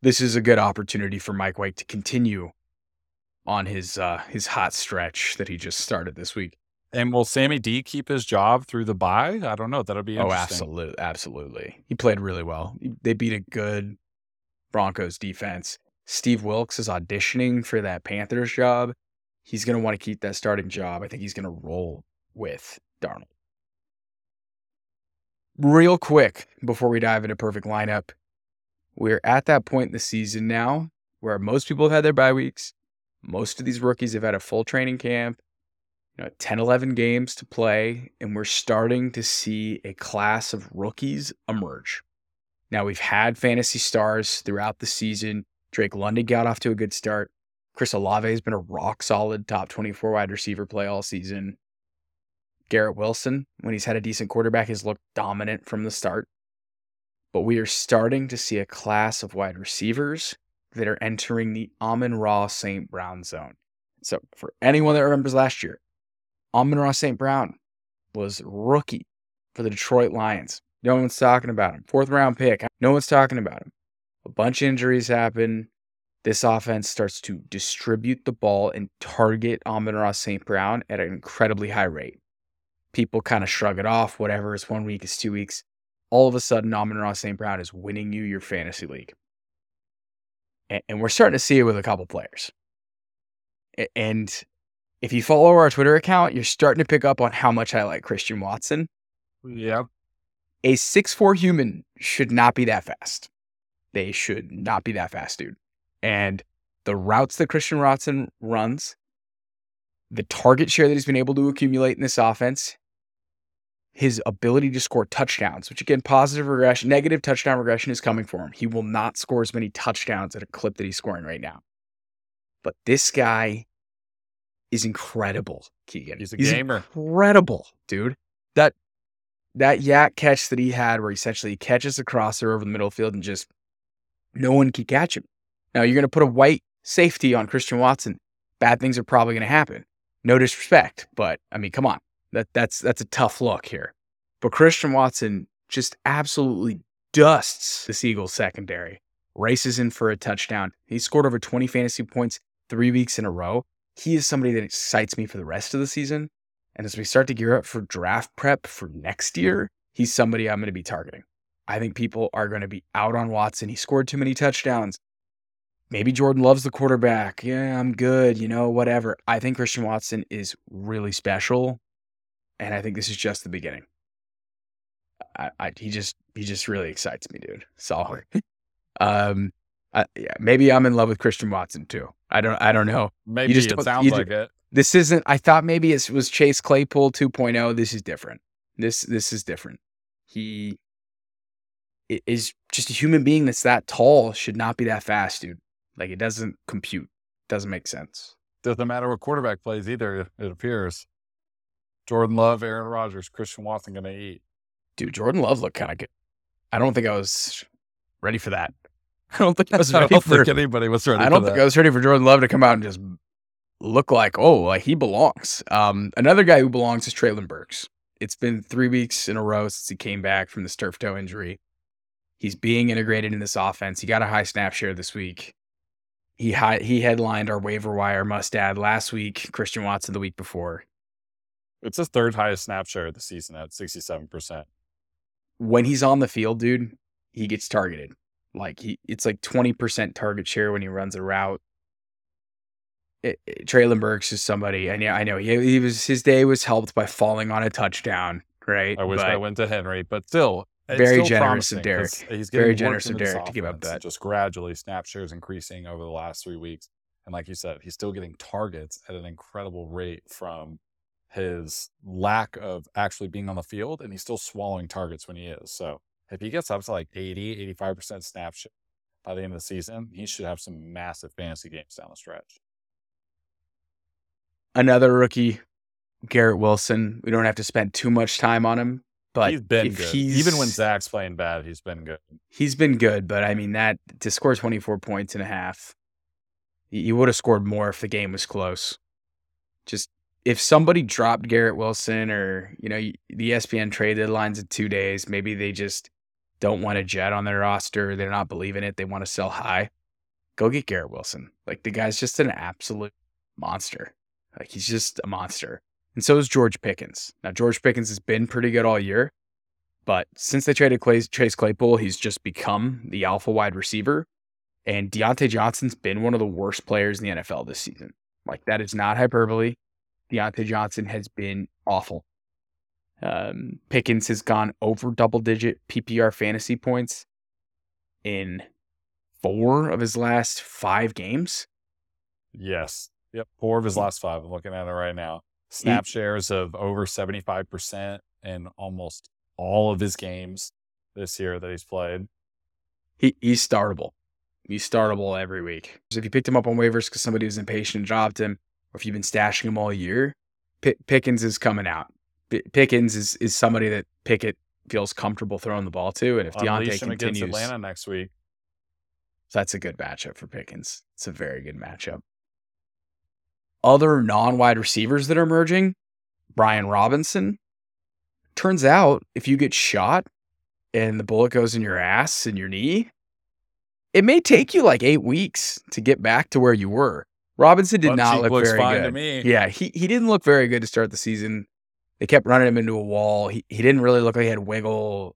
[SPEAKER 1] this is a good opportunity for Mike White to continue on his uh his hot stretch that he just started this week.
[SPEAKER 2] And will Sammy D keep his job through the bye? I don't know. That'll be
[SPEAKER 1] Oh, absolutely, absolutely. He played really well. They beat a good Broncos defense. Steve Wilks is auditioning for that Panthers job. He's going to want to keep that starting job. I think he's going to roll with Darnold. Real quick before we dive into perfect lineup, we're at that point in the season now where most people have had their bye weeks. Most of these rookies have had a full training camp you know, 10, 11 games to play, and we're starting to see a class of rookies emerge. Now, we've had fantasy stars throughout the season. Drake London got off to a good start. Chris Olave has been a rock solid top 24 wide receiver play all season. Garrett Wilson, when he's had a decent quarterback, has looked dominant from the start. But we are starting to see a class of wide receivers that are entering the Amon Ra St. Brown zone. So, for anyone that remembers last year, Amon Ra St. Brown was rookie for the Detroit Lions. No one's talking about him. Fourth round pick. No one's talking about him. A bunch of injuries happen. This offense starts to distribute the ball and target Amon Ra St. Brown at an incredibly high rate. People kind of shrug it off. Whatever. It's one week. It's two weeks. All of a sudden, Amon Ra St. Brown is winning you your fantasy league. And, and we're starting to see it with a couple players. And if you follow our Twitter account, you're starting to pick up on how much I like Christian Watson.
[SPEAKER 2] Yeah.
[SPEAKER 1] A 6'4 human should not be that fast. They should not be that fast, dude. And the routes that Christian Watson runs, the target share that he's been able to accumulate in this offense, his ability to score touchdowns, which again, positive regression, negative touchdown regression is coming for him. He will not score as many touchdowns at a clip that he's scoring right now. But this guy is incredible, Keegan.
[SPEAKER 2] He's a gamer.
[SPEAKER 1] Incredible, dude. That that YAC catch that he had where essentially he essentially catches a crosser over the middle field and just no one can catch him. Now you're gonna put a white safety on Christian Watson. Bad things are probably gonna happen. No disrespect, but I mean, come on. That that's that's a tough look here. But Christian Watson just absolutely dusts the Seagulls secondary. Races in for a touchdown. He scored over 20 fantasy points three weeks in a row. He is somebody that excites me for the rest of the season. And as we start to gear up for draft prep for next year, he's somebody I'm going to be targeting. I think people are going to be out on Watson. He scored too many touchdowns. Maybe Jordan loves the quarterback. Yeah, I'm good, you know, whatever. I think Christian Watson is really special. And I think this is just the beginning. I, I he just he just really excites me, dude. So um I, yeah, maybe I'm in love with Christian Watson too. I don't I don't know.
[SPEAKER 2] Maybe
[SPEAKER 1] just
[SPEAKER 2] it sounds
[SPEAKER 1] you
[SPEAKER 2] like it.
[SPEAKER 1] This isn't I thought maybe it was Chase Claypool 2.0. This is different. This this is different. He is just a human being that's that tall, should not be that fast, dude. Like it doesn't compute. Doesn't make sense.
[SPEAKER 2] Doesn't matter what quarterback plays either, it appears. Jordan Love, Aaron Rodgers, Christian Watson going to eat.
[SPEAKER 1] Dude, Jordan Love looked kind of good. I don't think I was ready for that. (laughs) I don't think I was
[SPEAKER 2] I
[SPEAKER 1] ready
[SPEAKER 2] don't
[SPEAKER 1] for
[SPEAKER 2] think anybody was ready
[SPEAKER 1] I don't think
[SPEAKER 2] that.
[SPEAKER 1] I was ready for Jordan Love to come out and just look like, oh, like he belongs. Um, another guy who belongs is Treylon Burks. It's been three weeks in a row since he came back from the turf toe injury. He's being integrated in this offense. He got a high snap share this week. He hi- he headlined our waiver wire must add last week. Christian Watson the week before.
[SPEAKER 2] It's his third highest snap share of the season at 67%.
[SPEAKER 1] when he's on the field, dude, he gets targeted. Like he, it's like twenty percent target share when he runs a route. It, it, Treylon Burks is somebody, and yeah, I know he, he was his day was helped by falling on a touchdown, right?
[SPEAKER 2] I wish
[SPEAKER 1] But
[SPEAKER 2] I went to Henry, but still,
[SPEAKER 1] Very
[SPEAKER 2] still
[SPEAKER 1] generous of Derek.
[SPEAKER 2] He's
[SPEAKER 1] Very generous of Derek to give up that.
[SPEAKER 2] Just gradually, snap shares increasing over the last three weeks, and like you said, he's still getting targets at an incredible rate from his lack of actually being on the field, and he's still swallowing targets when he is. So if he gets up to like 80, 85 percent snap share by the end of the season, he should have some massive fantasy games down the stretch.
[SPEAKER 1] another rookie, Garrett Wilson. We don't have to spend too much time on him, but
[SPEAKER 2] he's been good.
[SPEAKER 1] he's
[SPEAKER 2] Even when Zach's playing bad, he's been good.
[SPEAKER 1] he's been good, but I mean that to score 24 points and a half, he he would have scored more if the game was close. Just if somebody dropped Garrett Wilson or, you know, the ESPN trade deadline's in 2 days, maybe they just don't want a jet on their roster, they're not believing it, they want to sell high. Go get Garrett Wilson. Like the guy's just an absolute monster. Like he's just a monster. And so is George Pickens. Now George Pickens has been pretty good all year, but since they traded Clay, Chase Claypool, he's just become the alpha wide receiver. And Diontae Johnson's been one of the worst players in the NFL this season. Like that is not hyperbole. Diontae Johnson has been awful. Um, Pickens has gone over double digit PPR fantasy points in four of his last five games.
[SPEAKER 2] Yes. Yep. Four of his last five. I'm looking at it right now. Snap shares of over 75% in almost all of his games this year that he's played.
[SPEAKER 1] He he's startable. He's startable every week. So if you picked him up on waivers because somebody was impatient and dropped him, or if you've been stashing him all year, P- Pickens is coming out. Pickens is is somebody that Pickett feels comfortable throwing the ball to, and if Diontae
[SPEAKER 2] Unleash against
[SPEAKER 1] continues,
[SPEAKER 2] Atlanta next week.
[SPEAKER 1] that's a good matchup for Pickens. It's a very good matchup. Other non-wide receivers that are emerging, Brian Robinson. Turns out, if you get shot and the bullet goes in your ass and your knee, it may take you like eight weeks to get back to where you were. Robinson did
[SPEAKER 2] Butt
[SPEAKER 1] not look very good.
[SPEAKER 2] to me.
[SPEAKER 1] Yeah, he, he didn't look very good to start the season. They kept running him into a wall. He he didn't really look like he had wiggle.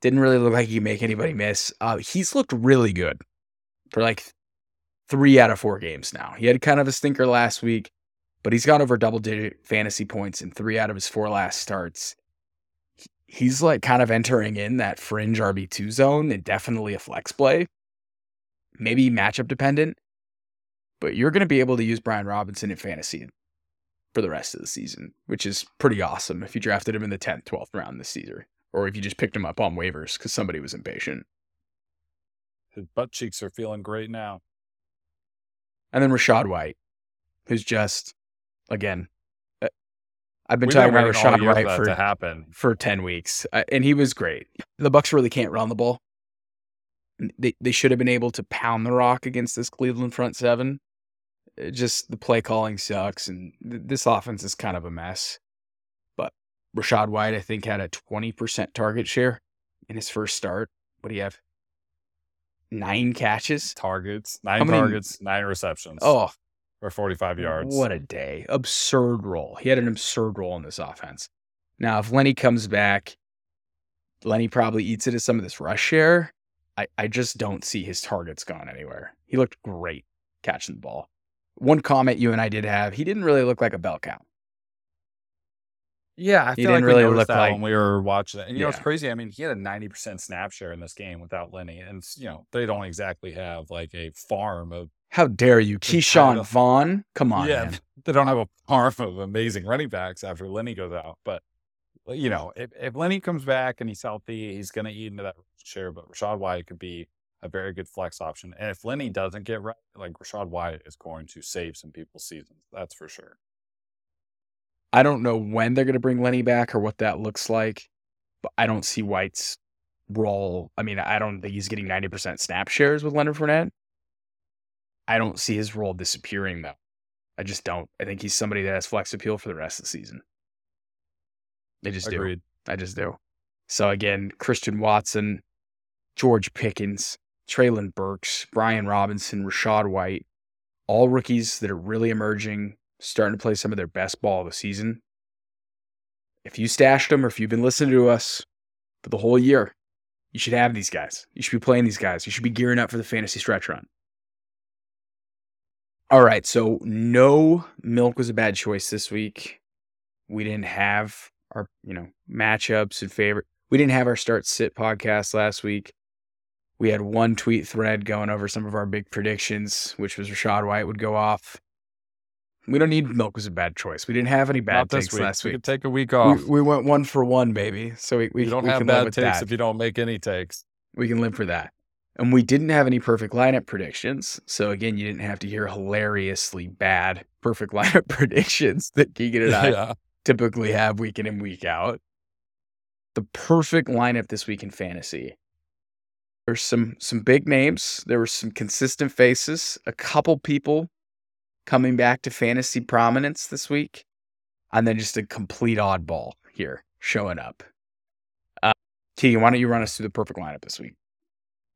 [SPEAKER 1] Didn't really look like he could make anybody miss. Uh, he's looked really good for like three out of four games now. He had kind of a stinker last week, but he's gone over double digit fantasy points in three out of his four last starts. He's like kind of entering in that fringe RB2 zone and definitely a flex play. Maybe matchup dependent, but you're going to be able to use Brian Robinson in fantasy for the rest of the season, which is pretty awesome if you drafted him in the 10th, 12th round this season, or if you just picked him up on waivers because somebody was impatient.
[SPEAKER 2] His butt cheeks are feeling great now.
[SPEAKER 1] And then Rachaad White, who's just, again, uh, I've been
[SPEAKER 2] We've
[SPEAKER 1] talking about
[SPEAKER 2] Rachaad
[SPEAKER 1] White for,
[SPEAKER 2] to happen.
[SPEAKER 1] for 10 weeks, uh, and he was great. The Bucs really can't run the ball. They, they should have been able to pound the rock against this Cleveland front seven. Just the play calling sucks, and th- this offense is kind of a mess. But Rachaad White, I think, had a 20% target share in his first start. What do you have? Nine catches?
[SPEAKER 2] Targets, nine targets, nine receptions.
[SPEAKER 1] Oh,
[SPEAKER 2] for 45 yards.
[SPEAKER 1] What a day. Absurd role. He had an absurd role in this offense. Now, if Lenny comes back, Lenny probably eats into some of this rush share. I, I just don't see his targets going anywhere. He looked great catching the ball. One comment you and I did have, he didn't really look like a bell cow.
[SPEAKER 2] Yeah, I feel like
[SPEAKER 1] didn't
[SPEAKER 2] we
[SPEAKER 1] really
[SPEAKER 2] noticed that
[SPEAKER 1] like-
[SPEAKER 2] when we were watching it. And you know, it's crazy. I mean, he had a 90% snap share in this game without Lenny. And, you know, they don't exactly have like a farm of,
[SPEAKER 1] How dare you?
[SPEAKER 2] Ke'Shawn.
[SPEAKER 1] Vaughn? Come on,
[SPEAKER 2] yeah,
[SPEAKER 1] man. (laughs)
[SPEAKER 2] they don't have a farm of amazing running backs after Lenny goes out. But, you know, if, if Lenny comes back and he's healthy, he's going to eat into that share. But Rachaad White could be a very good flex option. And if Lenny doesn't get right, like Rachaad White is going to save some people's seasons. That's for sure.
[SPEAKER 1] I don't know when they're going to bring Lenny back or what that looks like, but I don't see White's role. I mean, I don't think he's getting 90% snap shares with Leonard Fournette. I don't see his role disappearing, though. I just don't. I think he's somebody that has flex appeal for the rest of the season. They just do. I just do. So again, Christian Watson, George Pickens, Treylon Burks, Brian Robinson, Rachaad White, all rookies that are really emerging, starting to play some of their best ball of the season. If you stashed them or if you've been listening to us, for the whole year. You should have these guys. You should be playing these guys. You should be gearing up for the fantasy stretch run. All right, so no milk was a bad choice this week. We didn't have our, you know, matchups and favorite. We didn't have our start sit podcast last week. We had one tweet thread going over some of our big predictions, which was Rachaad White would go off. We don't need milk was a bad choice. We didn't have any bad
[SPEAKER 2] Not
[SPEAKER 1] takes
[SPEAKER 2] week.
[SPEAKER 1] last
[SPEAKER 2] we
[SPEAKER 1] week.
[SPEAKER 2] could take a week off.
[SPEAKER 1] We, we went one for one, baby. So we, we
[SPEAKER 2] don't
[SPEAKER 1] we
[SPEAKER 2] have bad takes
[SPEAKER 1] that.
[SPEAKER 2] if you don't make any takes.
[SPEAKER 1] we can live for that. And we didn't have any perfect lineup predictions. So again, you didn't have to hear hilariously bad perfect (laughs) lineup predictions that Keegan and I
[SPEAKER 2] yeah.
[SPEAKER 1] typically have week in and week out. The perfect lineup this week in fantasy. There's some some big names. There were some consistent faces. A couple people coming back to fantasy prominence this week, and then just a complete oddball here showing up. Uh, Keegan, why don't you run us through the perfect lineup this week?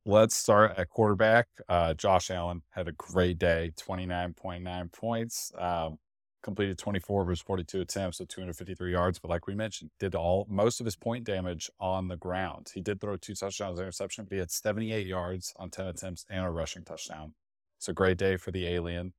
[SPEAKER 2] Let's start at quarterback. Uh, Josh Allen had a great day, 29.9 points, um, completed 24 of his 42 attempts, so 253 yards. But like we mentioned, did all most of his point damage on the ground. He did throw two touchdowns, interception, but he had 78 yards on 10 attempts and a rushing touchdown. It's a great day for the alien.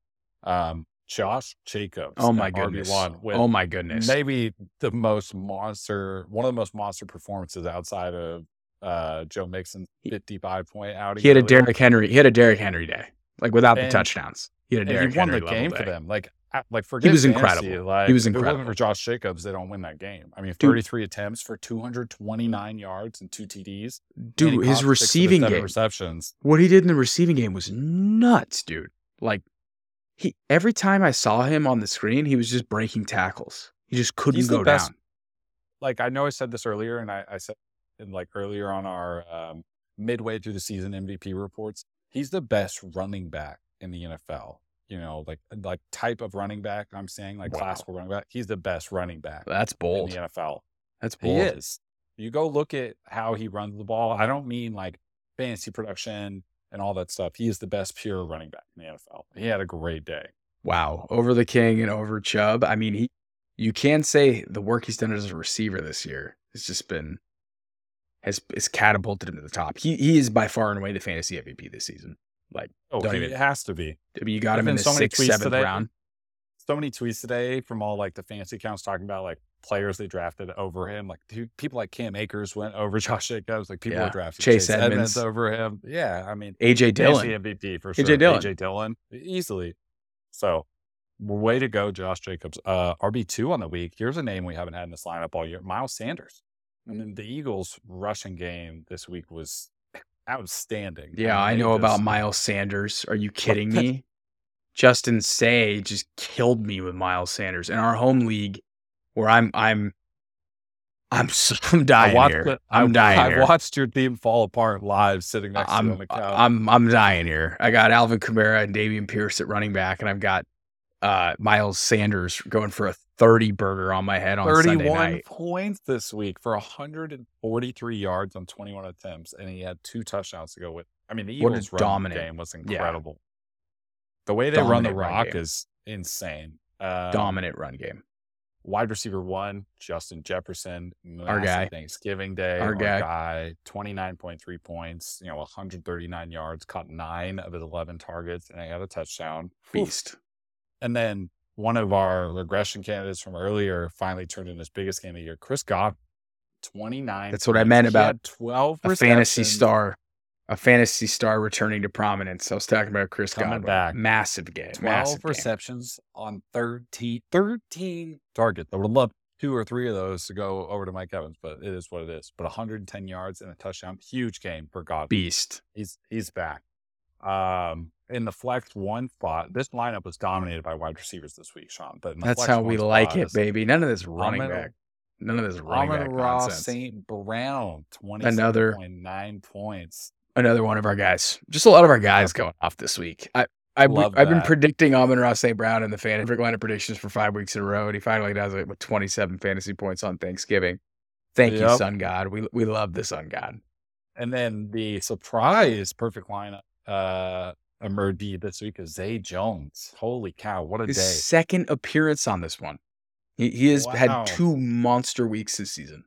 [SPEAKER 2] Um, Josh Jacobs.
[SPEAKER 1] Oh my goodness!
[SPEAKER 2] With
[SPEAKER 1] Oh my goodness!
[SPEAKER 2] maybe the most monster, one of the most monster performances outside of uh, Joe Mixon's 55 point outing.
[SPEAKER 1] He had a. Derrick Henry. He had a Derrick Henry day, like without the touchdowns. He had a
[SPEAKER 2] and
[SPEAKER 1] Derrick
[SPEAKER 2] he won
[SPEAKER 1] Henry
[SPEAKER 2] the game
[SPEAKER 1] day.
[SPEAKER 2] for them. Like, like forget
[SPEAKER 1] was
[SPEAKER 2] fantasy,
[SPEAKER 1] incredible.
[SPEAKER 2] Like,
[SPEAKER 1] He was incredible.
[SPEAKER 2] for Josh Jacobs, they don't win that game. I mean,
[SPEAKER 1] Dude.
[SPEAKER 2] 33 attempts for 229 yards and two TDs. he
[SPEAKER 1] Dude, his
[SPEAKER 2] caught six of the
[SPEAKER 1] receiving game.
[SPEAKER 2] receptions.
[SPEAKER 1] what he did in the receiving game was nuts, dude. Like he every time I saw him on the screen, he was just breaking tackles. He just couldn't
[SPEAKER 2] He's the
[SPEAKER 1] go
[SPEAKER 2] best-
[SPEAKER 1] down.
[SPEAKER 2] Like, I know I said this earlier, and I, I said in like earlier on our um, midway through the season MVP reports. He's the best running back in the NFL. You know, like like type of running back. I'm saying like
[SPEAKER 1] Wow.
[SPEAKER 2] classical running back. He's the best running back
[SPEAKER 1] That's bold.
[SPEAKER 2] in the NFL.
[SPEAKER 1] That's bold.
[SPEAKER 2] He is. You go look at how he runs the ball. I don't mean like fantasy production and all that stuff. He is the best pure running back in the NFL. He had a great day.
[SPEAKER 1] Wow. Over the king and over Chubb. I mean, he you can say the work he's done as a receiver this year has just been has has catapulted him to the top. He he is by far and away the fantasy MVP this season. Like
[SPEAKER 2] Oh,
[SPEAKER 1] Don't
[SPEAKER 2] he,
[SPEAKER 1] even-
[SPEAKER 2] it has to be.
[SPEAKER 1] I mean, you got
[SPEAKER 2] There've
[SPEAKER 1] him in the
[SPEAKER 2] so
[SPEAKER 1] sixth, seventh
[SPEAKER 2] today.
[SPEAKER 1] round.
[SPEAKER 2] So many tweets today from all like the fantasy accounts talking about like players they drafted over him. Like dude, people like Cam Akers went over (laughs) Josh Jacobs. Like people
[SPEAKER 1] Yeah.
[SPEAKER 2] were drafting
[SPEAKER 1] Chase
[SPEAKER 2] Chase, Edmonds.
[SPEAKER 1] Edmonds.
[SPEAKER 2] over him. Yeah, I mean,
[SPEAKER 1] AJ Dillon.
[SPEAKER 2] MVP for sure.
[SPEAKER 1] AJ Dillon.
[SPEAKER 2] AJ Dillon easily. So way to go, Josh Jacobs. Uh, RB two on the week. Here's a name we haven't had in this lineup all year: Miles Sanders. I mean, the Eagles' rushing game this week was outstanding.
[SPEAKER 1] Yeah, I
[SPEAKER 2] mean, they
[SPEAKER 1] know about Miles Sanders. Are you kidding me? Justin Say just killed me with Miles Sanders in our home league, where I'm I'm I'm so, (laughs) I'm
[SPEAKER 2] I
[SPEAKER 1] dying
[SPEAKER 2] watched
[SPEAKER 1] here. I'm
[SPEAKER 2] I,
[SPEAKER 1] dying
[SPEAKER 2] I
[SPEAKER 1] here.
[SPEAKER 2] watched your team fall apart live, sitting next to you on
[SPEAKER 1] I'm
[SPEAKER 2] the couch.
[SPEAKER 1] I'm I'm dying here. I got Alvin Kamara and Dameon Pierce at running back, and I've got uh Miles Sanders going for a 30 burger on my head on Sunday
[SPEAKER 2] 31
[SPEAKER 1] night.
[SPEAKER 2] points this week for 143 yards on 21 attempts, and he had two touchdowns to go with. I mean, the Eagles' running
[SPEAKER 1] dominant-
[SPEAKER 2] game was
[SPEAKER 1] yeah.
[SPEAKER 2] incredible. The way they run the
[SPEAKER 1] Dominant run
[SPEAKER 2] rock is insane. Um,
[SPEAKER 1] Dominant run game.
[SPEAKER 2] Wide receiver one, Justin Jefferson,
[SPEAKER 1] Our guy.
[SPEAKER 2] Thanksgiving Day.
[SPEAKER 1] Our
[SPEAKER 2] Our,
[SPEAKER 1] guy.
[SPEAKER 2] guy, 29.3 points, you know, 139 yards, caught nine of his 11 targets, and he had a touchdown. Oof. And then one of our regression candidates from earlier finally turned in his biggest game of the year, Chris Godwin. 29.
[SPEAKER 1] That's what I meant about
[SPEAKER 2] 12
[SPEAKER 1] A fantasy star. A fantasy star returning to prominence. I was talking about Chris
[SPEAKER 2] Coming
[SPEAKER 1] Godwin.
[SPEAKER 2] back.
[SPEAKER 1] Massive game.
[SPEAKER 2] 12
[SPEAKER 1] Massive game.
[SPEAKER 2] receptions on 13, 13 targets. I would love two or three of those to go over to Mike Evans, but it is what it is. But 110 yards and a touchdown. Huge game for Godwin.
[SPEAKER 1] Beast.
[SPEAKER 2] He's he's back. Um, in the flex one spot, this lineup was dominated by wide receivers this week, Sean. But
[SPEAKER 1] That's how we like it, baby. None of this running
[SPEAKER 2] Amon-
[SPEAKER 1] back. None of this running
[SPEAKER 2] Amon
[SPEAKER 1] back
[SPEAKER 2] Ross
[SPEAKER 1] nonsense.
[SPEAKER 2] St. Brown,
[SPEAKER 1] Another-
[SPEAKER 2] 27.9 points.
[SPEAKER 1] Another one of our guys. Just a lot of our guys going off this week. I I've,
[SPEAKER 2] Love
[SPEAKER 1] I've been predicting Amon Ra St. Brown in the fantasy lineup predictions for five weeks in a row, and he finally does it with 27 fantasy points on Thanksgiving. Thank you, Sun God. We we love the Sun God.
[SPEAKER 2] And then the surprise perfect lineup uh emerged this week is Zay Jones. Holy cow, what a
[SPEAKER 1] His
[SPEAKER 2] day.
[SPEAKER 1] second appearance on this one. He, he has
[SPEAKER 2] Wow.
[SPEAKER 1] had two monster weeks this season.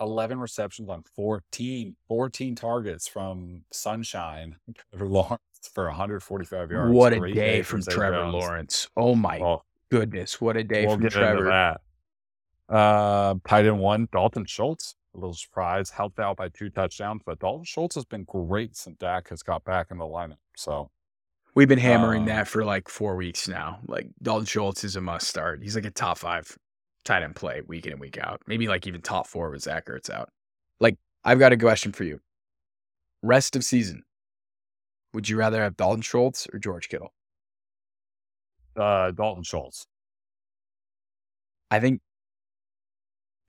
[SPEAKER 2] 11 receptions on 14, 14 targets from Sunshine (laughs) Trevor Lawrence for 145 yards.
[SPEAKER 1] What a
[SPEAKER 2] Great
[SPEAKER 1] day
[SPEAKER 2] from
[SPEAKER 1] Trevor
[SPEAKER 2] Jones.
[SPEAKER 1] Lawrence. Oh my goodness. What a day
[SPEAKER 2] we'll
[SPEAKER 1] from
[SPEAKER 2] get into
[SPEAKER 1] Trevor.
[SPEAKER 2] that. Uh, tight end one, Dalton Schultz. A little surprise, helped out by two touchdowns, but Dalton Schultz has been great since Dak has got back in the lineup. So
[SPEAKER 1] We've been hammering
[SPEAKER 2] Uh,
[SPEAKER 1] that for like four weeks now. Like Dalton Schultz is a must start. He's like a top five tight end play week in and week out. Maybe like even top four with Zach Ertz out. Like, I've got a question for you. Rest of season. Would you rather have Dalton Schultz or George Kittle?
[SPEAKER 2] uh, Dalton Schultz.
[SPEAKER 1] I think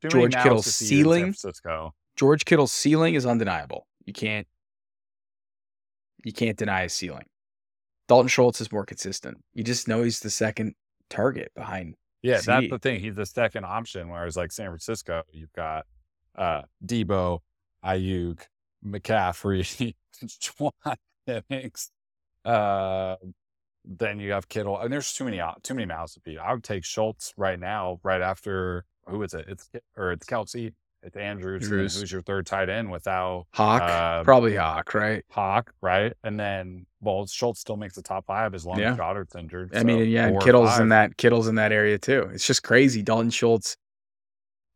[SPEAKER 2] Too
[SPEAKER 1] George Kittle's
[SPEAKER 2] to feed in San
[SPEAKER 1] ceiling- George Kittle's ceiling is undeniable. You can't you can't deny his ceiling. Dalton Schultz is more consistent. You just know he's the second target behind.
[SPEAKER 2] Yeah, that's the thing. He's the second option. Whereas like San Francisco, you've got uh Debo, Aiyuk, McCaffrey, (laughs) Jauan Jennings. Uh, then you have Kittle, and there's too many too many mouths to feed. I would take Schultz right now, right after who is it? It's or it's Kelce, it's Andrews.
[SPEAKER 1] Andrews.
[SPEAKER 2] Who's your third tight end without
[SPEAKER 1] Hawk,
[SPEAKER 2] Uh,
[SPEAKER 1] probably Hawk, right?
[SPEAKER 2] Hawk, right? And then well, Schultz still makes the top five as long
[SPEAKER 1] Yeah.
[SPEAKER 2] as Goedert's injured.
[SPEAKER 1] I mean, yeah, and Kittle's in that Kittle's in that area too. It's just crazy. Dalton Schultz,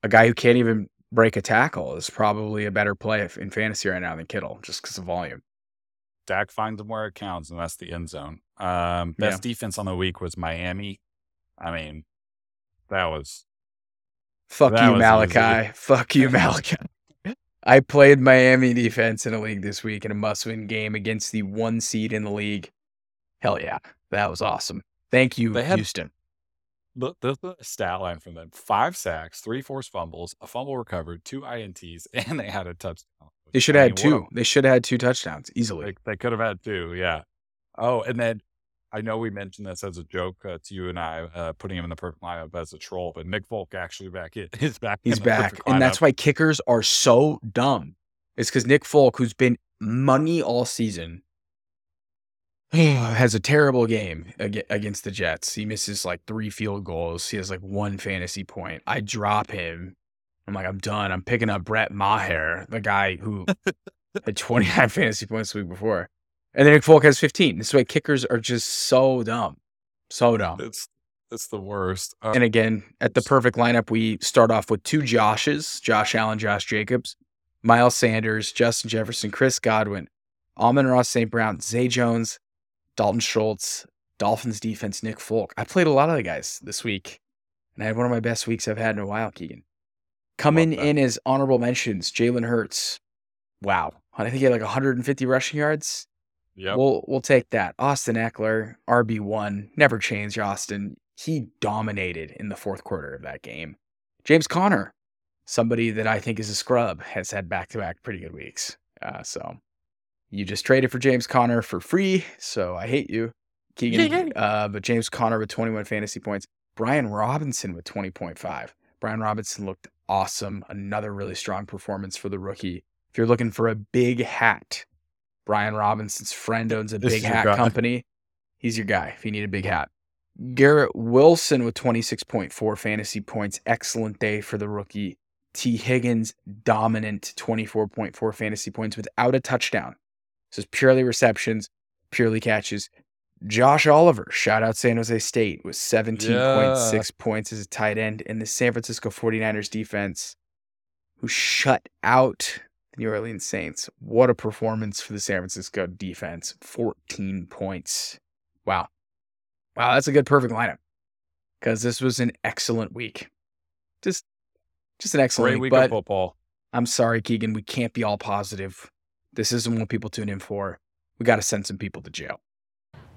[SPEAKER 1] a guy who can't even break a tackle, is probably a better play in fantasy right now than Kittle, just because of volume.
[SPEAKER 2] Dak finds him where it counts, and that's the end zone. Um, best defense on the week was Miami. I mean, that was
[SPEAKER 1] Fuck
[SPEAKER 2] That
[SPEAKER 1] you, Malachi. Fuck you, Malachi. I played Miami defense in a league this week in a must-win game against the one seed in the league. Hell yeah, that was awesome. Thank you,
[SPEAKER 2] had-
[SPEAKER 1] Houston.
[SPEAKER 2] the, the, the stat line from them: five sacks, three forced fumbles, a fumble recovered, two ints, (laughs) and they had a touchdown.
[SPEAKER 1] They should have had two. They should have had two touchdowns easily.
[SPEAKER 2] They, they could have had two, yeah. Oh, and then I know we mentioned this as a joke uh, to you and I, uh, putting him in the perfect lineup as a troll, but Nick Folk actually back in. He's (laughs) back.
[SPEAKER 1] He's back. And that's why kickers are so dumb. It's because Nick Folk, who's been money all season, (sighs) has a terrible game against the Jets. He misses like three field goals. He has like one fantasy point. I drop him. I'm like, I'm done. I'm picking up Brett Maher, the guy who (laughs) had 29 (laughs) fantasy points the week before. And then Nick Folk has 15. This way, kickers are just so dumb. So dumb.
[SPEAKER 2] It's it's the worst. Uh,
[SPEAKER 1] And again, at the perfect lineup, we start off with two Joshes Josh Allen, Josh Jacobs, Miles Sanders, Justin Jefferson, Chris Godwin, Amon Ra St. Brown, Zay Jones, Dalton Schultz, Dolphins defense, Nick Folk. I played a lot of the guys this week, and I had one of my best weeks I've had in a while, Keegan. Coming in as honorable mentions, Jalen Hurts. Wow. I think he had like 150 rushing yards.
[SPEAKER 2] Yep.
[SPEAKER 1] We'll we'll take that. Austin Ekeler, RB one, never change. Austin, he dominated in the fourth quarter of that game. James Conner, somebody that I think is a scrub, has had back to back pretty good weeks. Uh, so you just traded for James Conner for free, so I hate you, Keegan. uh, but James Conner with 21 fantasy points. Brian Robinson with 20.5. Brian Robinson looked awesome. Another really strong performance for the rookie. If you're looking for a big hat, Brian Robinson's friend owns a
[SPEAKER 2] This
[SPEAKER 1] big hat company. He's your guy if you need a big hat. Garrett Wilson with 26.4 fantasy points. Excellent day for the rookie. Tee Higgins, dominant 24.4 fantasy points without a touchdown. This is purely receptions, purely catches. Josh Oliver, shout out San Jose State, with 17.6 points as a tight end in the San Francisco 49ers defense, who shut out the New Orleans Saints. What a performance for the San Francisco defense. 14 points. Wow. Wow, that's a good perfect lineup. Because this was an excellent week. Just just an excellent
[SPEAKER 2] Great
[SPEAKER 1] week.
[SPEAKER 2] week
[SPEAKER 1] But
[SPEAKER 2] of football.
[SPEAKER 1] I'm sorry, Keegan, we can't be all positive. This isn't what people tune in for. We got to send some people to jail.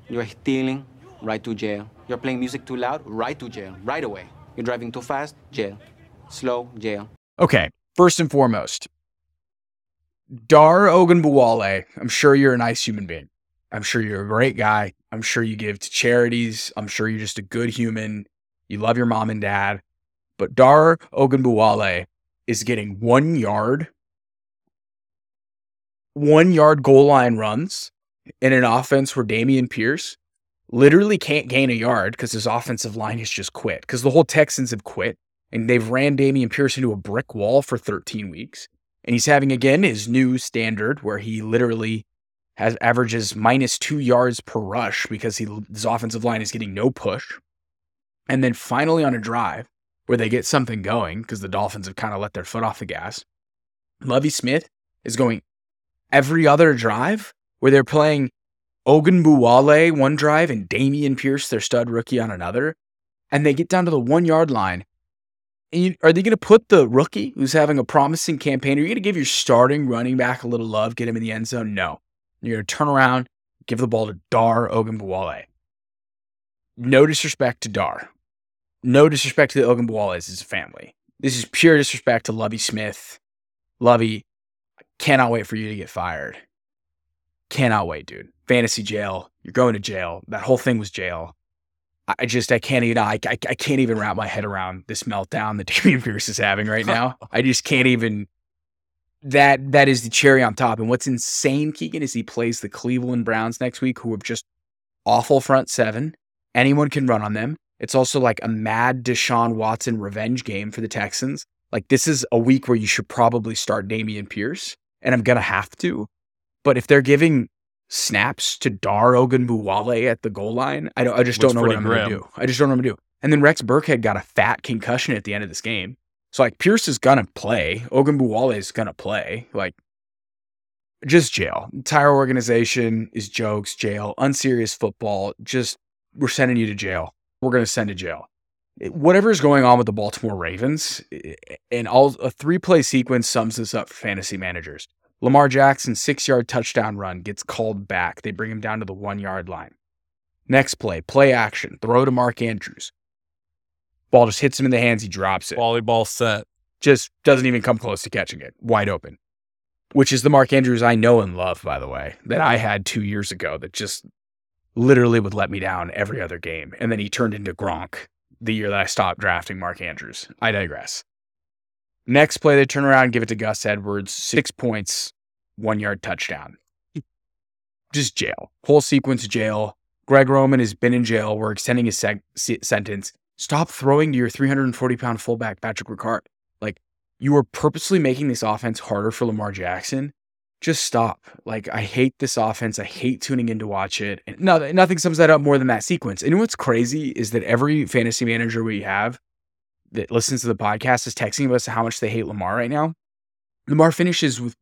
[SPEAKER 3] You're stealing, right to jail. You're playing music too loud, right to jail, right away. You're driving too fast, jail. Slow, jail.
[SPEAKER 1] Okay, first and foremost, Dar Ogunbowale, I'm sure you're a nice human being. I'm sure you're a great guy. I'm sure you give to charities. I'm sure you're just a good human. You love your mom and dad. But Dar Ogunbowale is getting one yard, one yard goal line runs in an offense where Dameon Pierce literally can't gain a yard because his offensive line has just quit because the whole Texans have quit and they've ran Dameon Pierce into a brick wall for 13 weeks. And he's having again his new standard where he literally has averages minus two yards per rush because he, his offensive line is getting no push. And then finally on a drive where they get something going because the Dolphins have kind of let their foot off the gas, Lovie Smith is going every other drive where they're playing Ogunbowale one drive and Dameon Pierce, their stud rookie, on another. And they get down to the one yard line. Are they going to put the rookie who's having a promising campaign? Are you going to give your starting running back a little love, get him in the end zone? No. You're going to turn around, give the ball to Dar Ogunbowale. No disrespect to Dar. No disrespect to the Ogunbowales as a family. This is pure disrespect to Lovie Smith. Lovie, I cannot wait for you to get fired. Cannot wait, dude. Fantasy jail. You're going to jail. That whole thing was jail. I just I can't even I, I, I can't even wrap my head around this meltdown that (laughs) Dameon Pierce is having right now. (laughs) I just can't even that that is the cherry on top. And what's insane, Keegan, is he plays the Cleveland Browns next week, who have just awful front seven. Anyone can run on them. It's also like a mad Deshaun Watson revenge game for the Texans. Like this is a week where you should probably start Dameon Pierce, and I'm gonna have to. But if they're giving snaps to Dar Ogunbowale at the goal line, I don't. I just
[SPEAKER 2] Looks
[SPEAKER 1] don't know what I'm gonna do. I just don't know what I'm gonna do. And then Rex Burkhead got a fat concussion at the end of this game. So like Pierce is gonna play. Ogunbowale is gonna play. Like just jail. Entire organization is jokes, jail, unserious football. Just we're sending you to jail. We're gonna send to jail. Whatever is going on with the Baltimore Ravens, and all a three play sequence sums this up for fantasy managers. Lamar Jackson six yard touchdown run gets called back. They bring him down to the one yard line. Next play, play action, throw to Mark Andrews. Ball just hits him in the hands. He drops it
[SPEAKER 2] Volleyball set.
[SPEAKER 1] just doesn't even come close to catching it wide open, which is the Mark Andrews I know and love, by the way, that I had two years ago that just literally would let me down every other game. And then he turned into Gronk the year that I stopped drafting Mark Andrews. I digress. Next play, they turn around, give it to Gus Edwards, six points, one yard touchdown. Just jail. Whole sequence jail. Greg Roman has been in jail. We're extending his seg- sentence. Stop throwing to your 340 pound fullback, Patrick Ricard. Like, you are purposely making this offense harder for Lamar Jackson. Just stop. Like, I hate this offense. I hate tuning in to watch it. And no, nothing sums that up more than that sequence. And what's crazy is that every fantasy manager we have that listens to the podcast is texting us how much they hate Lamar right now. Lamar finishes with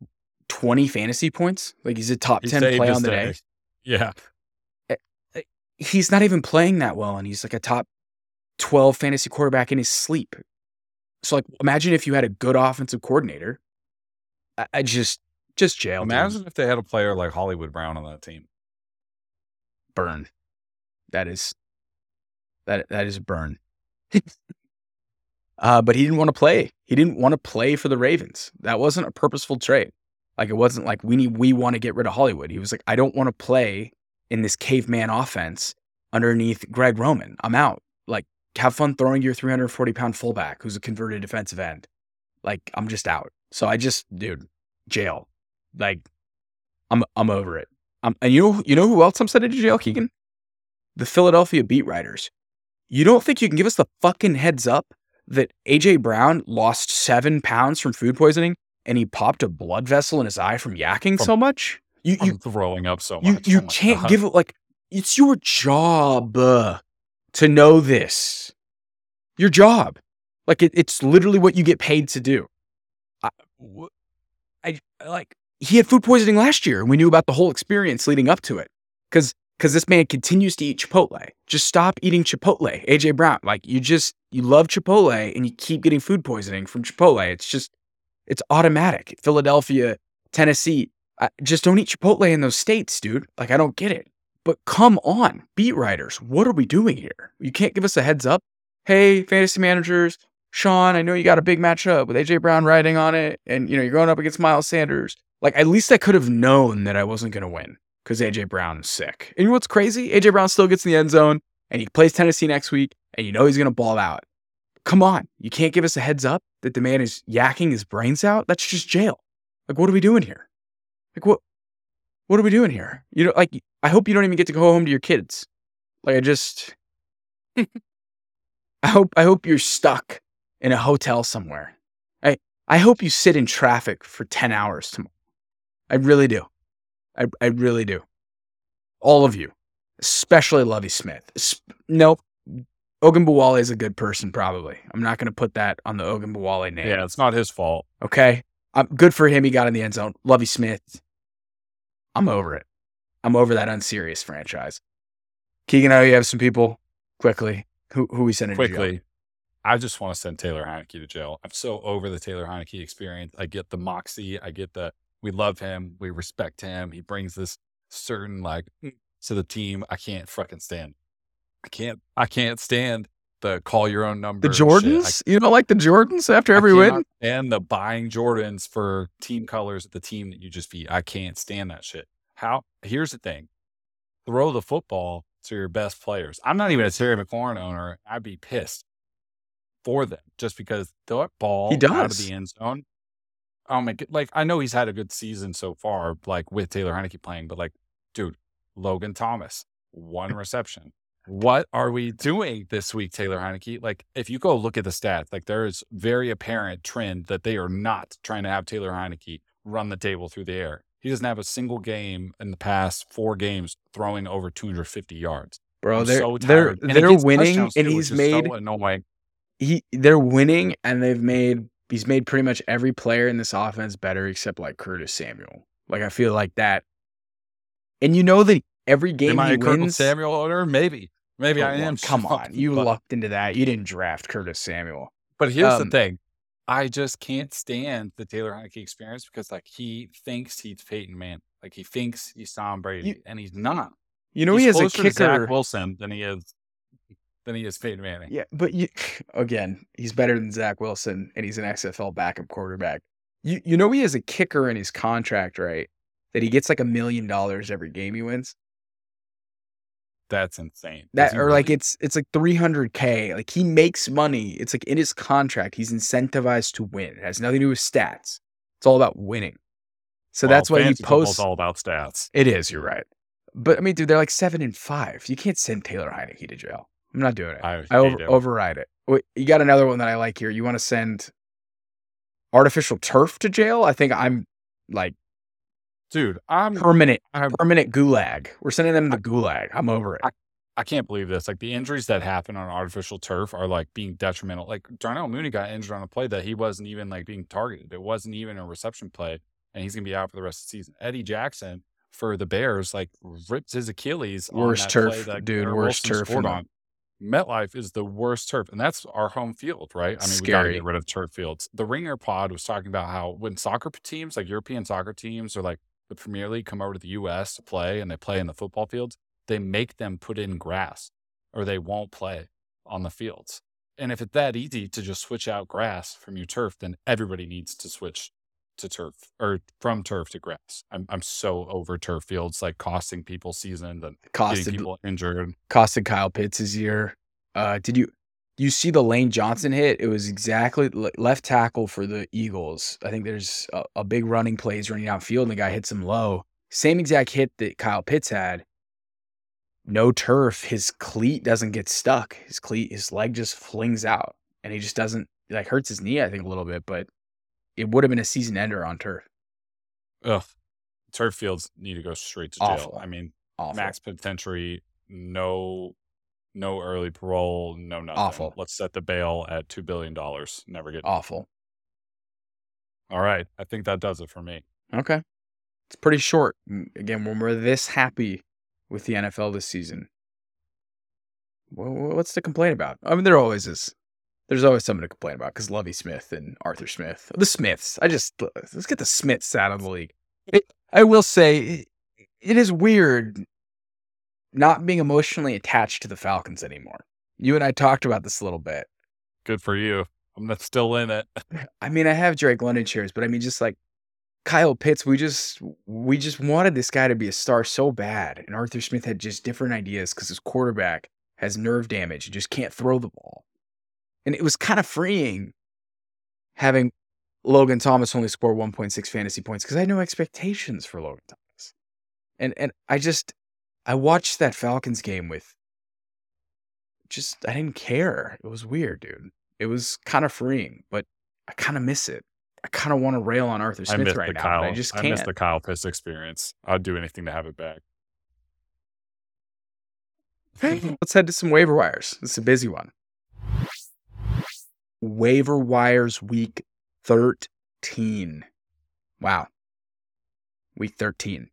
[SPEAKER 1] 20 fantasy points. Like, he's a top
[SPEAKER 2] He
[SPEAKER 1] 10
[SPEAKER 2] saved
[SPEAKER 1] play on the
[SPEAKER 2] day.
[SPEAKER 1] day
[SPEAKER 2] Yeah.
[SPEAKER 1] Eh, eh, he's not even playing that well and he's like a top 12 fantasy quarterback in his sleep. So like imagine if you had a good offensive coordinator. I, I just just jail.
[SPEAKER 2] Imagine if they had a player like Hollywood Brown on that team.
[SPEAKER 1] burn. That is that that is burn. (laughs) uh, but he didn't want to play. He didn't want to play for the Ravens. That wasn't a purposeful trade. Like it wasn't like we need we want to get rid of Hollywood. He was like, I don't want to play in this caveman offense underneath Greg Roman. I'm out. Like, have fun throwing your 340 pound fullback who's a converted defensive end. Like, I'm just out. So I just, dude, jail. Like, I'm I'm over it. Um, and you know, you know who else I'm sending to jail, Keegan? The Philadelphia beat writers. You don't think you can give us the fucking heads up that AJ Brown lost seven pounds from food poisoning and he popped a blood vessel in his eye from yakking
[SPEAKER 2] From-
[SPEAKER 1] so much? You you
[SPEAKER 2] throwing up so much.
[SPEAKER 1] you
[SPEAKER 2] Oh
[SPEAKER 1] can't
[SPEAKER 2] God.
[SPEAKER 1] give it like it's your job uh, to know this. Your job, like it, it's literally what you get paid to do. I I, like he had food poisoning last year, and we knew about the whole experience leading up to it. Because because this man continues to eat Chipotle. Just stop eating Chipotle, AJ Brown. Like you just you love Chipotle, and you keep getting food poisoning from Chipotle. It's just it's automatic. Philadelphia, Tennessee, I, just don't eat Chipotle in those states, dude. Like, I don't get it. But come on, beat writers, what are we doing here? You can't give us a heads up. Hey, fantasy managers, Sean, I know you got a big matchup with AJ Brown riding on it, and you know you're going up against Miles Sanders. Like, at least I could have known that I wasn't going to win because AJ Brown is sick. And you know what's crazy? AJ Brown still gets in the end zone, and he plays Tennessee next week, and you know he's going to ball out. Come on, you can't give us a heads up that the man is yakking his brains out. That's just jail. Like, what are we doing here? Like what what are we doing here? You know, like I hope you don't even get to go home to your kids. Like I just (laughs) I hope I hope you're stuck in a hotel somewhere. I I hope you sit in traffic for 10 hours tomorrow. I really do. I I really do. All of you, especially Lovie Smith. Nope. Ogunbowale is a good person, probably. I'm not going to put that on the Ogunbowale name.
[SPEAKER 2] Yeah, it's not his fault.
[SPEAKER 1] Okay. Um, good for him. He got in the end zone. Lovie Smith. I'm over it. I'm over that unserious franchise. Keegan, I know you have some people quickly. Who who we sending to jail?
[SPEAKER 2] Quickly, I just want to send Taylor Heinicke to jail. I'm so over the Taylor Heinicke experience. I get the moxie. I get the we love him. We respect him. He brings this certain like mm, to the team. I can't fucking stand. I can't. I can't stand the call your own number.
[SPEAKER 1] The
[SPEAKER 2] shit. I
[SPEAKER 1] Jordans? You don't like the Jordans after every win?
[SPEAKER 2] And the buying Jordans for team colors of the team that you just beat. I can't stand that shit. How? Here's the thing: throw the football to your best players. I'm not even a Terry McLaurin owner. I'd be pissed for them just because that ball out of
[SPEAKER 1] does.
[SPEAKER 2] the end zone. Oh my god! Like I know he's had a good season so far, like with Taylor Heinicke playing, but like, dude, Logan Thomas, one (laughs) reception. What are we doing this week, Taylor Heinicke? Like, if you go look at the stats, like there is very apparent trend that they are not trying to have Taylor Heinicke run the table through the air. He doesn't have a single game in the past four games throwing over 250 yards.
[SPEAKER 1] Bro,
[SPEAKER 2] I'm
[SPEAKER 1] they're
[SPEAKER 2] so
[SPEAKER 1] they're. They're winning and
[SPEAKER 2] too,
[SPEAKER 1] he's
[SPEAKER 2] is so
[SPEAKER 1] made
[SPEAKER 2] annoying.
[SPEAKER 1] he they're winning and they've made he's made pretty much every player in this offense better except like Curtis Samuel. Like I feel like that. And you know that every game
[SPEAKER 2] Am I
[SPEAKER 1] he wins.
[SPEAKER 2] Samuel owner? Maybe. Maybe
[SPEAKER 1] Oh,
[SPEAKER 2] I am.
[SPEAKER 1] Come on, you
[SPEAKER 2] but,
[SPEAKER 1] lucked into that. You didn't draft Curtis Samuel.
[SPEAKER 2] But here's
[SPEAKER 1] Um,
[SPEAKER 2] the thing. I just can't stand the Taylor Heinicke experience because like he thinks he's Peyton Manning. Like he thinks he's Tom Brady, and he's not.
[SPEAKER 1] You know
[SPEAKER 2] he's
[SPEAKER 1] he has a
[SPEAKER 2] to Zach. Wilson than he is than he is Peyton Manning.
[SPEAKER 1] Yeah, but you (sighs) again, he's better than Zach Wilson, and he's an XFL backup quarterback. You you know he has a kicker in his contract, right? That he gets like a million dollars every game he wins.
[SPEAKER 2] That's insane.
[SPEAKER 1] That or like it's it's like three hundred k. Like he makes money. It's like in his contract, he's incentivized to win. It has nothing to do with stats. It's all about winning. So
[SPEAKER 2] Well,
[SPEAKER 1] that's why he posts.
[SPEAKER 2] all about stats.
[SPEAKER 1] It is. You're right. But I mean, dude, they're like seven and five. You can't send Taylor Heinicke to jail. I'm not doing it.
[SPEAKER 2] I
[SPEAKER 1] I over,
[SPEAKER 2] him.
[SPEAKER 1] override it. Wait, you got another one that I like here. You want to send artificial turf to jail? I think I'm like
[SPEAKER 2] Dude, I'm
[SPEAKER 1] permanent,
[SPEAKER 2] I'm
[SPEAKER 1] permanent gulag. We're sending them to gulag. I'm over it.
[SPEAKER 2] I can't believe this. Like the injuries that happen on artificial turf are like being detrimental. Like Darnell Mooney got injured on a play that he wasn't even like being targeted. It wasn't even a reception play, and he's gonna be out for the rest of the season. Eddie Jackson for the Bears like ripped his Achilles. on
[SPEAKER 1] Worst turf, dude, worst turf
[SPEAKER 2] scored
[SPEAKER 1] in the-
[SPEAKER 2] on. MetLife is the worst turf, and that's our home field, right? I mean, we got to get rid of turf fields. The Ringer Pod was talking about how when soccer teams, like European soccer teams, or like the Premier League, come over to the U.S. to play, and they play in the football fields, they make them put in grass, or they won't play on the fields. And if it's that easy to just switch out grass from your turf, then everybody needs to switch to turf or from turf to grass. I'm I'm so over turf fields, like costing people seasons and getting
[SPEAKER 1] Costed
[SPEAKER 2] people injured.
[SPEAKER 1] costed Kyle Pitts his year. Uh, did you you see the Lane Johnson hit? It was exactly left tackle for the Eagles. I think there's a, a big running plays running downfield, and the guy hits him low. Same exact hit that Kyle Pitts had. No turf. His cleat doesn't get stuck. His cleat, his leg just flings out, and he just doesn't like hurts his knee. I think a little bit, but it would have been a season ender on turf.
[SPEAKER 2] Ugh. Turf fields need to go straight to jail. I mean,
[SPEAKER 1] Awful.
[SPEAKER 2] max penitentiary, no no early parole, no nothing.
[SPEAKER 1] Awful.
[SPEAKER 2] Let's set the bail at two billion dollars. Never get
[SPEAKER 1] Awful.
[SPEAKER 2] all right. I think that does it for me.
[SPEAKER 1] Okay. It's pretty short. Mm, Again, when we're this happy with the NFL this season, wha- wha- what's to complain about? I mean, there always is. There's always something to complain about because Lovie Smith and Arthur Smith, the Smiths. I just let's get the Smiths out of the league. It, I will say it, is weird not being emotionally attached to the Falcons anymore. You and I talked about this a little bit.
[SPEAKER 2] Good for you. I'm not still in it. (laughs)
[SPEAKER 1] I mean, I have Drake London shares, but I mean, just like Kyle Pitts, we just we just wanted this guy to be a star so bad, and Arthur Smith had just different ideas because his quarterback has nerve damage and just can't throw the ball, and it was kind of freeing having Logan Thomas only score 1.6 fantasy points because I had no expectations for Logan Thomas, and and I just I watched that Falcons game with just I didn't care. It was weird, dude. It was kind of freeing, but I kind of miss it. I kind of want to rail on Arthur Smith right now,
[SPEAKER 2] Kyle.
[SPEAKER 1] I just
[SPEAKER 2] I miss the Kyle Piss experience. I'd do anything to have it back.
[SPEAKER 1] Let's head to some waiver wires. It's a busy one. Waiver wires week 13. Wow. Week 13.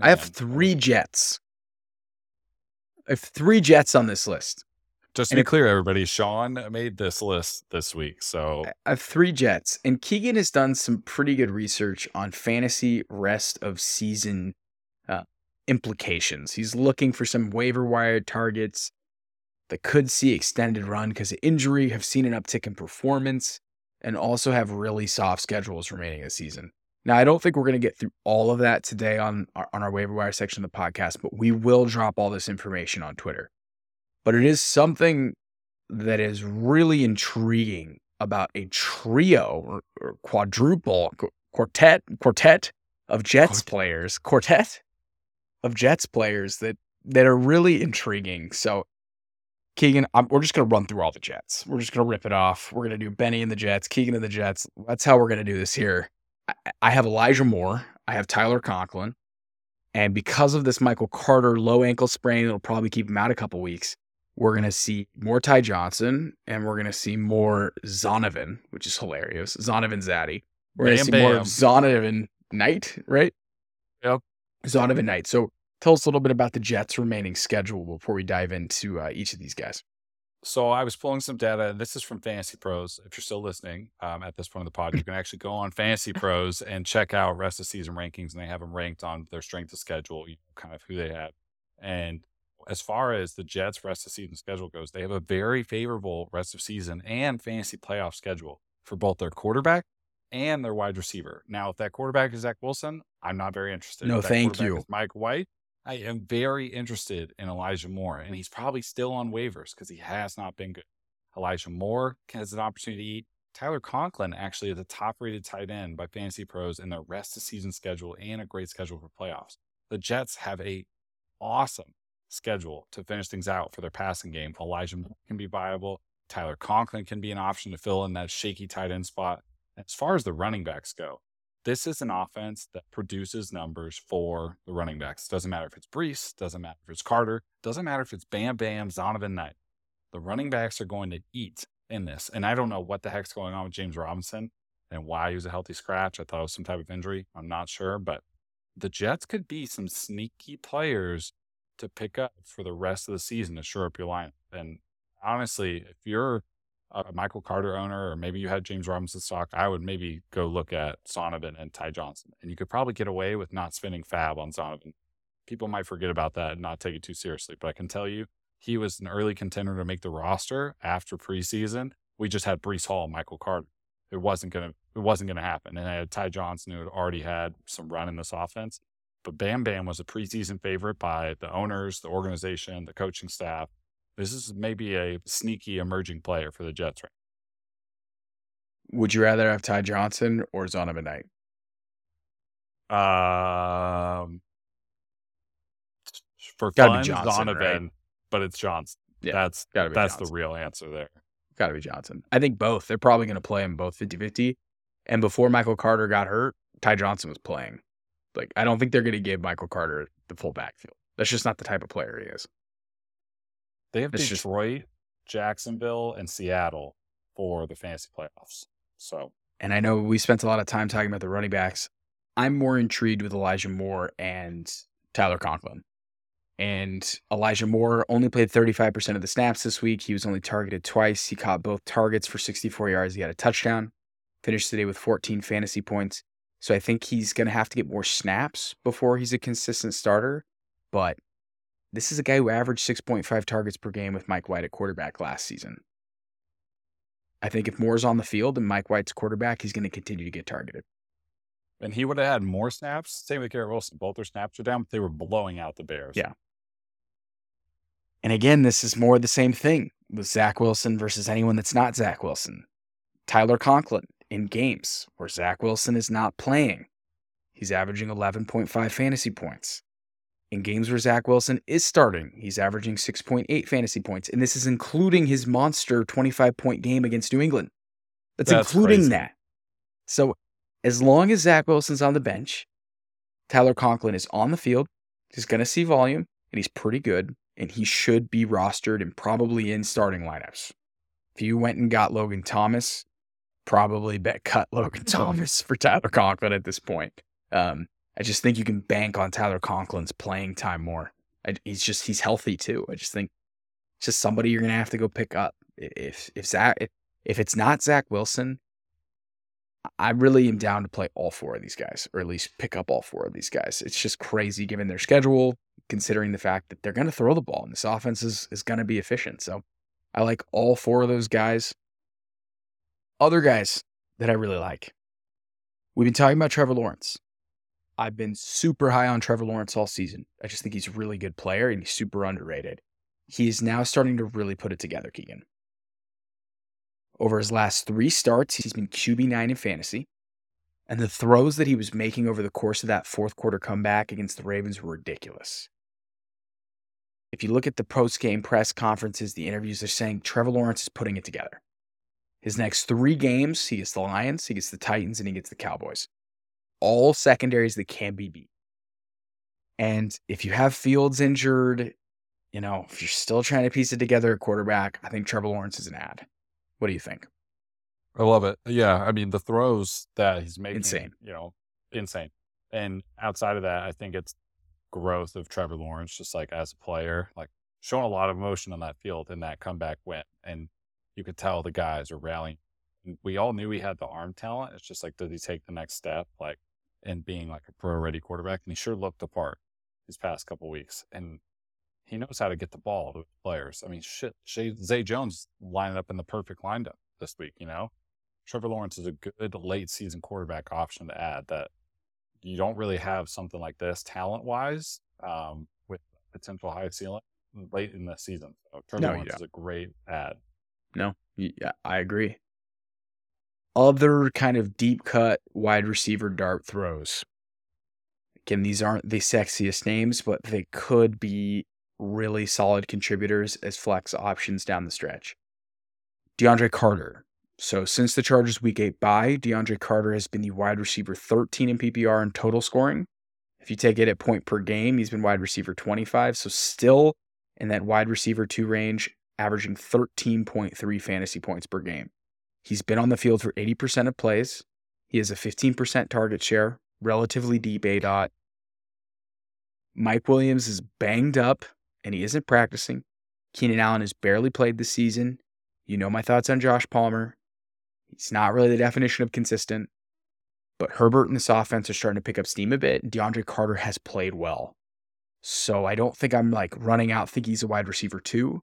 [SPEAKER 1] I have three Jets. I have three Jets on this list.
[SPEAKER 2] Just to
[SPEAKER 1] and
[SPEAKER 2] be
[SPEAKER 1] if-
[SPEAKER 2] clear, everybody, Sean made this list this week. So
[SPEAKER 1] I- I have three Jets, and Keegan has done some pretty good research on fantasy rest of season uh, implications. He's looking for some waiver wire targets that could see extended run because of injury, have seen an uptick in performance, and also have really soft schedules remaining this season. Now, I don't think we're going to get through all of that today on our, on our waiver wire section of the podcast, but we will drop all this information on Twitter. But it is something that is really intriguing about a trio or, or quadruple qu- quartet quartet of Jets
[SPEAKER 2] Quartet.
[SPEAKER 1] players, quartet of Jets players that that are really intriguing. So, Keegan, I'm, we're just gonna run through all the Jets. We're just gonna rip it off. We're gonna do Benny and the Jets, Keegan and the Jets. That's how we're gonna do this here. I, I have Elijah Moore. I have Tyler Conklin, and because of this Michael Carter low ankle sprain, it'll probably keep him out a couple weeks we're going to see more Ty Johnson and we're going to see more Zonovan, which is hilarious. Zonovan Zaddy. We're going to
[SPEAKER 2] Bam
[SPEAKER 1] see more
[SPEAKER 2] Bam.
[SPEAKER 1] of Zonovan Knight, right?
[SPEAKER 2] Yep.
[SPEAKER 1] Zonovan Knight. So tell us a little bit about the Jets' remaining schedule before we dive into uh, each of these guys.
[SPEAKER 2] So I was pulling some data, and this is from Fantasy Pros. If you're still listening um, at this point of the pod, you can actually go on Fantasy (laughs) Pros and check out rest of season rankings, and they have them ranked on their strength of schedule, you know, kind of who they have. And as far as the Jets' rest of season schedule goes, they have a very favorable rest of season and fantasy playoff schedule for both their quarterback and their wide receiver. Now, if that quarterback is Zach Wilson, I'm not very interested.
[SPEAKER 1] No, thank you.
[SPEAKER 2] Mike White. I am very interested in Elijah Moore, and he's probably still on waivers because he has not been good. Elijah Moore has an opportunity to eat. Tyler Conklin actually is the top rated tight end by Fantasy Pros in their rest of season schedule and a great schedule for playoffs. The Jets have a awesome schedule to finish things out for their passing game. Elijah Moore can be viable. Tyler Conklin can be an option to fill in that shaky tight end spot. As far as the running backs go, this is an offense that produces numbers for the running backs. Doesn't matter if it's Breece, doesn't matter if it's Carter, doesn't matter if it's Bam Bam, Zonovan Knight. The running backs are going to eat in this. And I don't know what the heck's going on with James Robinson and why he was a healthy scratch. I thought it was some type of injury. I'm not sure, but the Jets could be some sneaky players to pick up for the rest of the season to shore up your lineup. And honestly, if you're a Michael Carter owner, or maybe you had James Robinson stock, I would maybe go look at Zonovan and Ty Johnson. And you could probably get away with not spending FAAB on Zonovan. People might forget about that and not take it too seriously, but I can tell you, he was an early contender to make the roster after preseason. We just had Breece Hall and Michael Carter. It wasn't gonna it wasn't gonna happen. And I had Ty Johnson who had already had some run in this offense. But Bam Bam was a preseason favorite by the owners, the organization, the coaching staff. This is maybe a sneaky emerging player for the Jets right
[SPEAKER 1] Would you rather have Ty Johnson or Zonovan Knight?
[SPEAKER 2] Um, for
[SPEAKER 1] Gotta
[SPEAKER 2] fun,
[SPEAKER 1] Johnson,
[SPEAKER 2] Zonovan,
[SPEAKER 1] right?
[SPEAKER 2] but it's Johnson.
[SPEAKER 1] Yeah,
[SPEAKER 2] that's
[SPEAKER 1] gotta be
[SPEAKER 2] that's
[SPEAKER 1] Johnson.
[SPEAKER 2] the real answer there.
[SPEAKER 1] Got to be Johnson. I think both. They're probably going to play him both 50 50. And before Michael Carter got hurt, Ty Johnson was playing. Like, I don't think they're going to give Michael Carter the full backfield. That's just not the type of player he is.
[SPEAKER 2] They have
[SPEAKER 1] It's just-
[SPEAKER 2] Detroit, Jacksonville, and Seattle for the fantasy playoffs. So
[SPEAKER 1] And I know we spent a lot of time talking about the running backs. I'm more intrigued with Elijah Moore and Tyler Conklin. And Elijah Moore only played 35% of the snaps this week. He was only targeted twice. He caught both targets for 64 yards. He had a touchdown. Finished today with 14 fantasy points. So I think he's going to have to get more snaps before he's a consistent starter. But this is a guy who averaged 6.5 targets per game with Mike White at quarterback last season. I think if Moore's on the field and Mike White's quarterback, he's going to continue to get targeted.
[SPEAKER 2] and he would have had more snaps. Same with Garrett Wilson. Both their snaps are down, but they were blowing out the Bears.
[SPEAKER 1] Yeah. And again, this is more the same thing with Zach Wilson versus anyone that's not Zach Wilson. Tyler Conklin in games where Zach Wilson is not playing, he's averaging 11.5 fantasy points. In games where Zach Wilson is starting, he's averaging 6.8 fantasy points. And this is including his monster 25 point game against New England. That's,
[SPEAKER 2] That's
[SPEAKER 1] including
[SPEAKER 2] crazy.
[SPEAKER 1] that. So as long as Zach Wilson's on the bench, Tyler Conklin is on the field. He's going to see volume and he's pretty good. And he should be rostered and probably in starting lineups. If you went and got Logan Thomas, probably bet cut (laughs) Logan (laughs) Thomas for Tyler Conklin at this point. Um, I just think you can bank on Tyler Conklin's playing time more. I, he's just he's healthy too. I just think it's just somebody you're gonna have to go pick up. If if Zach if, if it's not Zach Wilson, I really am down to play all four of these guys, or at least pick up all four of these guys. It's just crazy given their schedule, considering the fact that they're gonna throw the ball and this offense is is gonna be efficient. So I like all four of those guys. Other guys that I really like. We've been talking about Trevor Lawrence. I've been super high on Trevor Lawrence all season. I just think he's a really good player and he's super underrated. He is now starting to really put it together, Keegan. Over his last three starts, he's been QB9 in fantasy. And the throws that he was making over the course of that fourth quarter comeback against the Ravens were ridiculous. If you look at the post game press conferences, the interviews, they're saying Trevor Lawrence is putting it together. His next three games, he gets the Lions, he gets the Titans, and he gets the Cowboys. All secondaries that can be beat. And if you have Fields injured, you know, if you're still trying to piece it together at quarterback, I think Trevor Lawrence is an add. What do you think?
[SPEAKER 2] I love it. Yeah, I mean the throws that he's making,
[SPEAKER 1] Insane.
[SPEAKER 2] You know, insane. And outside of that, I think it's growth of Trevor Lawrence, just like as a player, like showing a lot of emotion on that field in that comeback win, and you could tell the guys are rallying. We all knew he had the arm talent. It's just like, did he take the next step, like in being like a pro-ready quarterback? And he sure looked the part these past couple weeks, and he knows how to get the ball to players. I mean, shit, Shay, Zay Jones lining up in the perfect lineup this week. You know, Trevor Lawrence is a good late season quarterback option to add that you don't really have something like this talent wise um, with potential high ceiling late in the season. So Trevor
[SPEAKER 1] No,
[SPEAKER 2] Lawrence is a great add.
[SPEAKER 1] No, yeah, I agree. Other kind of deep cut wide receiver dart throws. Again, these aren't the sexiest names, but they could be really solid contributors as flex options down the stretch. DeAndre Carter. So since the Chargers week eight bye, DeAndre Carter has been the wide receiver 13 in PPR in total scoring. If you take it at point per game, he's been wide receiver 25. So still in that wide receiver two range, averaging 13.3 fantasy points per game. He's been on the field for 80% of plays. He has a 15% target share, relatively deep aDOT. Mike Williams is banged up and he isn't practicing. Keenan Allen has barely played this season. You know my thoughts on Josh Palmer. He's not really the definition of consistent. But Herbert and this offense are starting to pick up steam a bit. And DeAndre Carter has played well. So I don't think I'm like running out, think he's a wide receiver too.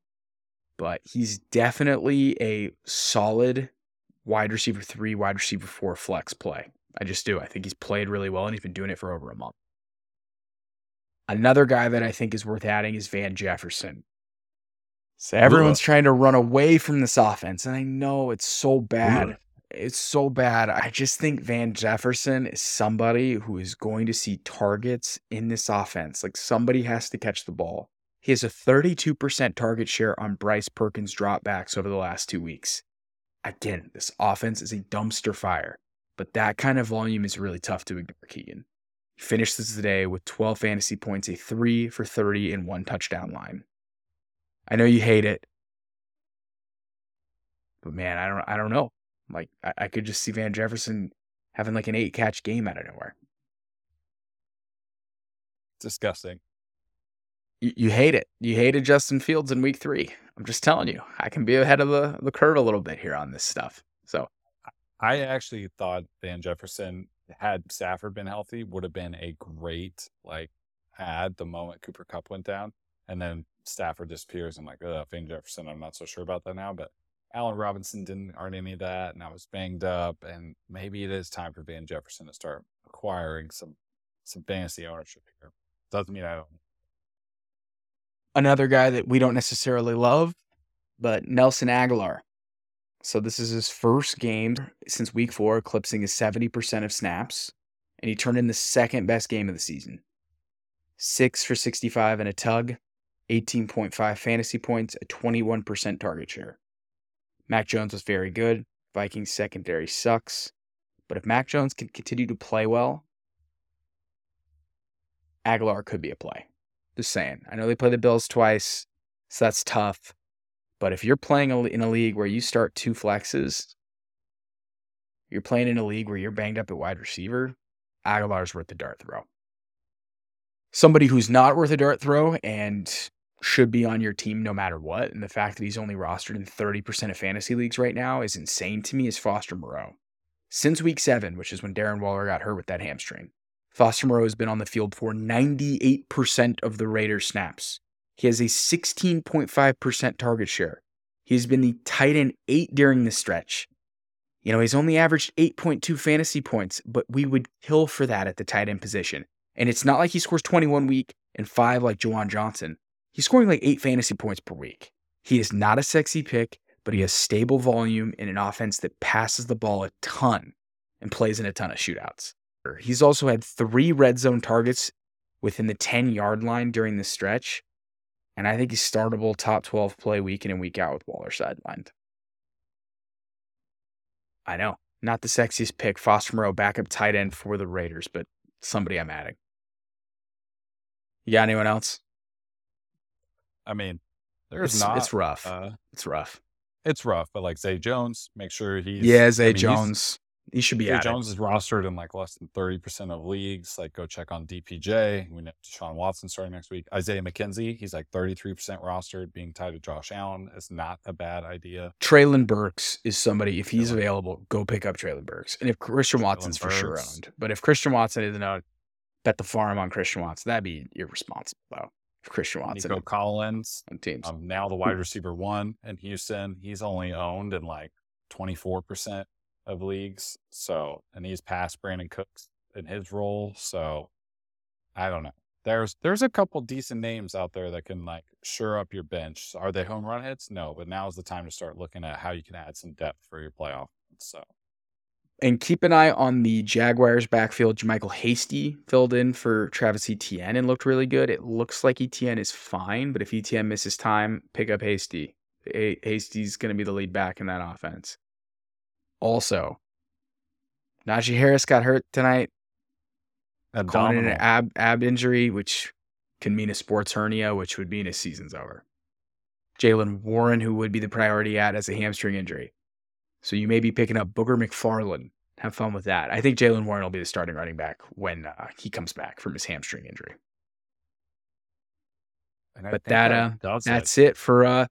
[SPEAKER 1] But he's definitely a solid wide receiver three, wide receiver four flex play. I just do. I think he's played really well and he's been doing it for over a month. Another guy that I think is worth adding is Van Jefferson. So everyone's trying to run away from this offense, and I know it's so bad.
[SPEAKER 2] Ugh.
[SPEAKER 1] It's so bad. I just think Van Jefferson is somebody who is going to see targets in this offense. Like somebody has to catch the ball. He has a 32% target share on Bryce Perkins dropbacks over the last two weeks. Again, this offense is a dumpster fire, but that kind of volume is really tough to ignore, Keegan. He finished this today with 12 fantasy points, a three for 30, and one touchdown line. I know you hate it, but man, I don't, I don't know. Like, I, I could just see Van Jefferson having like an eight catch game out of nowhere.
[SPEAKER 2] Disgusting.
[SPEAKER 1] You, you hate it. You hated Justin Fields in week three. I'm just telling you, I can be ahead of the, the curve a little bit here on this stuff. So,
[SPEAKER 2] I actually thought Van Jefferson, had Stafford been healthy, would have been a great like add the moment Cooper Kupp went down. And then Stafford disappears. I'm like, uh, Van Jefferson, I'm not so sure about that now. But Allen Robinson didn't aren't any of that, and I was banged up. And maybe it is time for Van Jefferson to start acquiring some some fantasy ownership here. Doesn't mean I don't.
[SPEAKER 1] Another guy that we don't necessarily love, but Nelson Agholor. So this is his first game since week four, eclipsing his 70% of snaps, and he turned in the second best game of the season. six for 65 and a tug, 18.5 fantasy points, a 21% target share. Mac Jones was very good. Vikings secondary sucks. But if Mac Jones can continue to play well, Aguilar could be a play. Just saying. I know they play the Bills twice, so that's tough. But if you're playing in a league where you start two flexes, you're playing in a league where you're banged up at wide receiver, Agholor's worth the dart throw. Somebody who's not worth a dart throw and should be on your team no matter what, and the fact that he's only rostered in 30% of fantasy leagues right now is insane to me, is Foster Moreau. Since week seven, which is when Darren Waller got hurt with that hamstring, Foster Moreau has been on the field for 98% of the Raiders' snaps. He has a 16.5% target share. He's been the tight end eight during the stretch. You know, he's only averaged 8.2 fantasy points, but we would kill for that at the tight end position. And it's not like he scores 21 week and five like Juwan Johnson. He's scoring like eight fantasy points per week. He is not a sexy pick, but he has stable volume in an offense that passes the ball a ton and plays in a ton of shootouts. He's also had three red zone targets within the 10 yard line during the stretch. And I think he's startable top 12 play week in and week out with Waller sidelined. I know. Not the sexiest pick. Foster Moreau, backup tight end for the Raiders, but somebody I'm adding. You got anyone else?
[SPEAKER 2] I mean, there's
[SPEAKER 1] it's,
[SPEAKER 2] not.
[SPEAKER 1] It's rough.
[SPEAKER 2] Uh,
[SPEAKER 1] it's rough.
[SPEAKER 2] It's rough, but like Zay Jones, make sure he's.
[SPEAKER 1] Yeah, Zay
[SPEAKER 2] I mean,
[SPEAKER 1] Jones. He should be added.
[SPEAKER 2] Jones is rostered in like less than 30% of leagues. Like go check on DPJ. We know Deshaun Watson starting next week. Isaiah McKenzie, he's like 33% rostered. Being tied to Josh Allen is not a bad idea.
[SPEAKER 1] Treylon Burks is somebody, if he's
[SPEAKER 2] Treylon.
[SPEAKER 1] available, go pick up Treylon Burks. And if Christian Watson's for sure
[SPEAKER 2] Burks.
[SPEAKER 1] owned. But if Christian Watson isn't owned, bet the farm on Christian Watson. That'd be irresponsible, though. If Christian Watson
[SPEAKER 2] Nico Collins,
[SPEAKER 1] on teams.
[SPEAKER 2] um, now the wide receiver one in Houston. He's only owned in like 24% of leagues. So, and he's past Brandin Cooks in his role. So, I don't know. There's there's a couple decent names out there that can like shore up your bench. Are they home run hits? No, but now is the time to start looking at how you can add some depth for your playoff. So,
[SPEAKER 1] And keep an eye on the Jaguars backfield. Michael Hasty filled in for Travis Etienne and looked really good. It looks like Etienne is fine, but if Etienne misses time, pick up Hasty. Hasty's going to be the lead back in that offense. Also, Najee Harris got hurt tonight, it an ab ab injury, which can mean a sports hernia, which would mean his season's over. Jaylen Warren, who would be the priority at, has a hamstring injury. So you may be picking up Booger McFarland. Have fun with that. I think Jaylen Warren will be the starting running back when uh, he comes back from his hamstring injury.
[SPEAKER 2] And
[SPEAKER 1] but that, uh,
[SPEAKER 2] does it.
[SPEAKER 1] That's it for uh,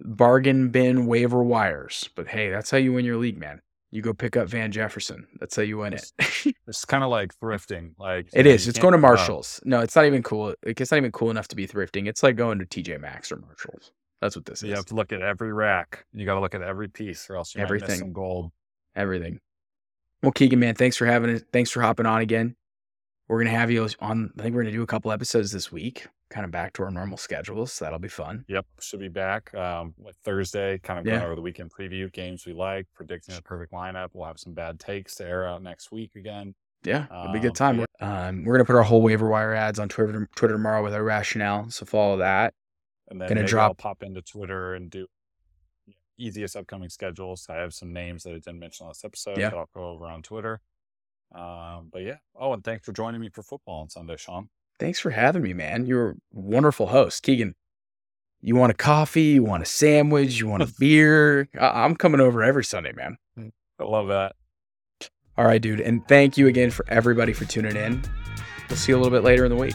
[SPEAKER 1] bargain bin waiver wires. But hey, that's how you win your league, man. You go pick up Van Jefferson. That's how you win it.
[SPEAKER 2] It's kind of like thrifting. Like
[SPEAKER 1] it is. It's going to
[SPEAKER 2] uh,
[SPEAKER 1] Marshalls. No, it's not even cool. Like, It's not even cool enough to be thrifting. It's like going to TJ Maxx or Marshalls. That's what this
[SPEAKER 2] you
[SPEAKER 1] is.
[SPEAKER 2] You have to look at every rack. You got to look at every piece, or else you
[SPEAKER 1] Everything.
[SPEAKER 2] miss some gold.
[SPEAKER 1] everything. Well, Keegan, man, thanks for having it. Thanks for hopping on again. We're gonna have you on. I think we're gonna do a couple episodes this week, kind of back to our normal schedules. So that'll be fun.
[SPEAKER 2] Yep, should be back um, with Thursday. Kind of going
[SPEAKER 1] Yeah.
[SPEAKER 2] over the weekend preview games we like, predicting the perfect lineup. We'll have some bad takes to air out next week again.
[SPEAKER 1] Yeah, it'll be a good
[SPEAKER 2] Um,
[SPEAKER 1] time. Um, we're gonna put our whole waiver wire ads on Twitter, Twitter tomorrow with our rationale. So follow that.
[SPEAKER 2] And then
[SPEAKER 1] Gonna drop-
[SPEAKER 2] I'll pop into Twitter and do easiest upcoming schedules. I have some names that I didn't mention last episode
[SPEAKER 1] Yeah.
[SPEAKER 2] that I'll go over on Twitter. Um, but yeah. Oh, and thanks for joining me for football on Sunday, Shaun.
[SPEAKER 1] Thanks for having me, man. You're a wonderful host, Keegan. You want a coffee? You want a sandwich? You want a (laughs) beer? I- I'm coming over every Sunday, man.
[SPEAKER 2] Mm, I love that.
[SPEAKER 1] All right, dude. And thank you again for everybody for tuning in. We'll see you a little bit later in the week.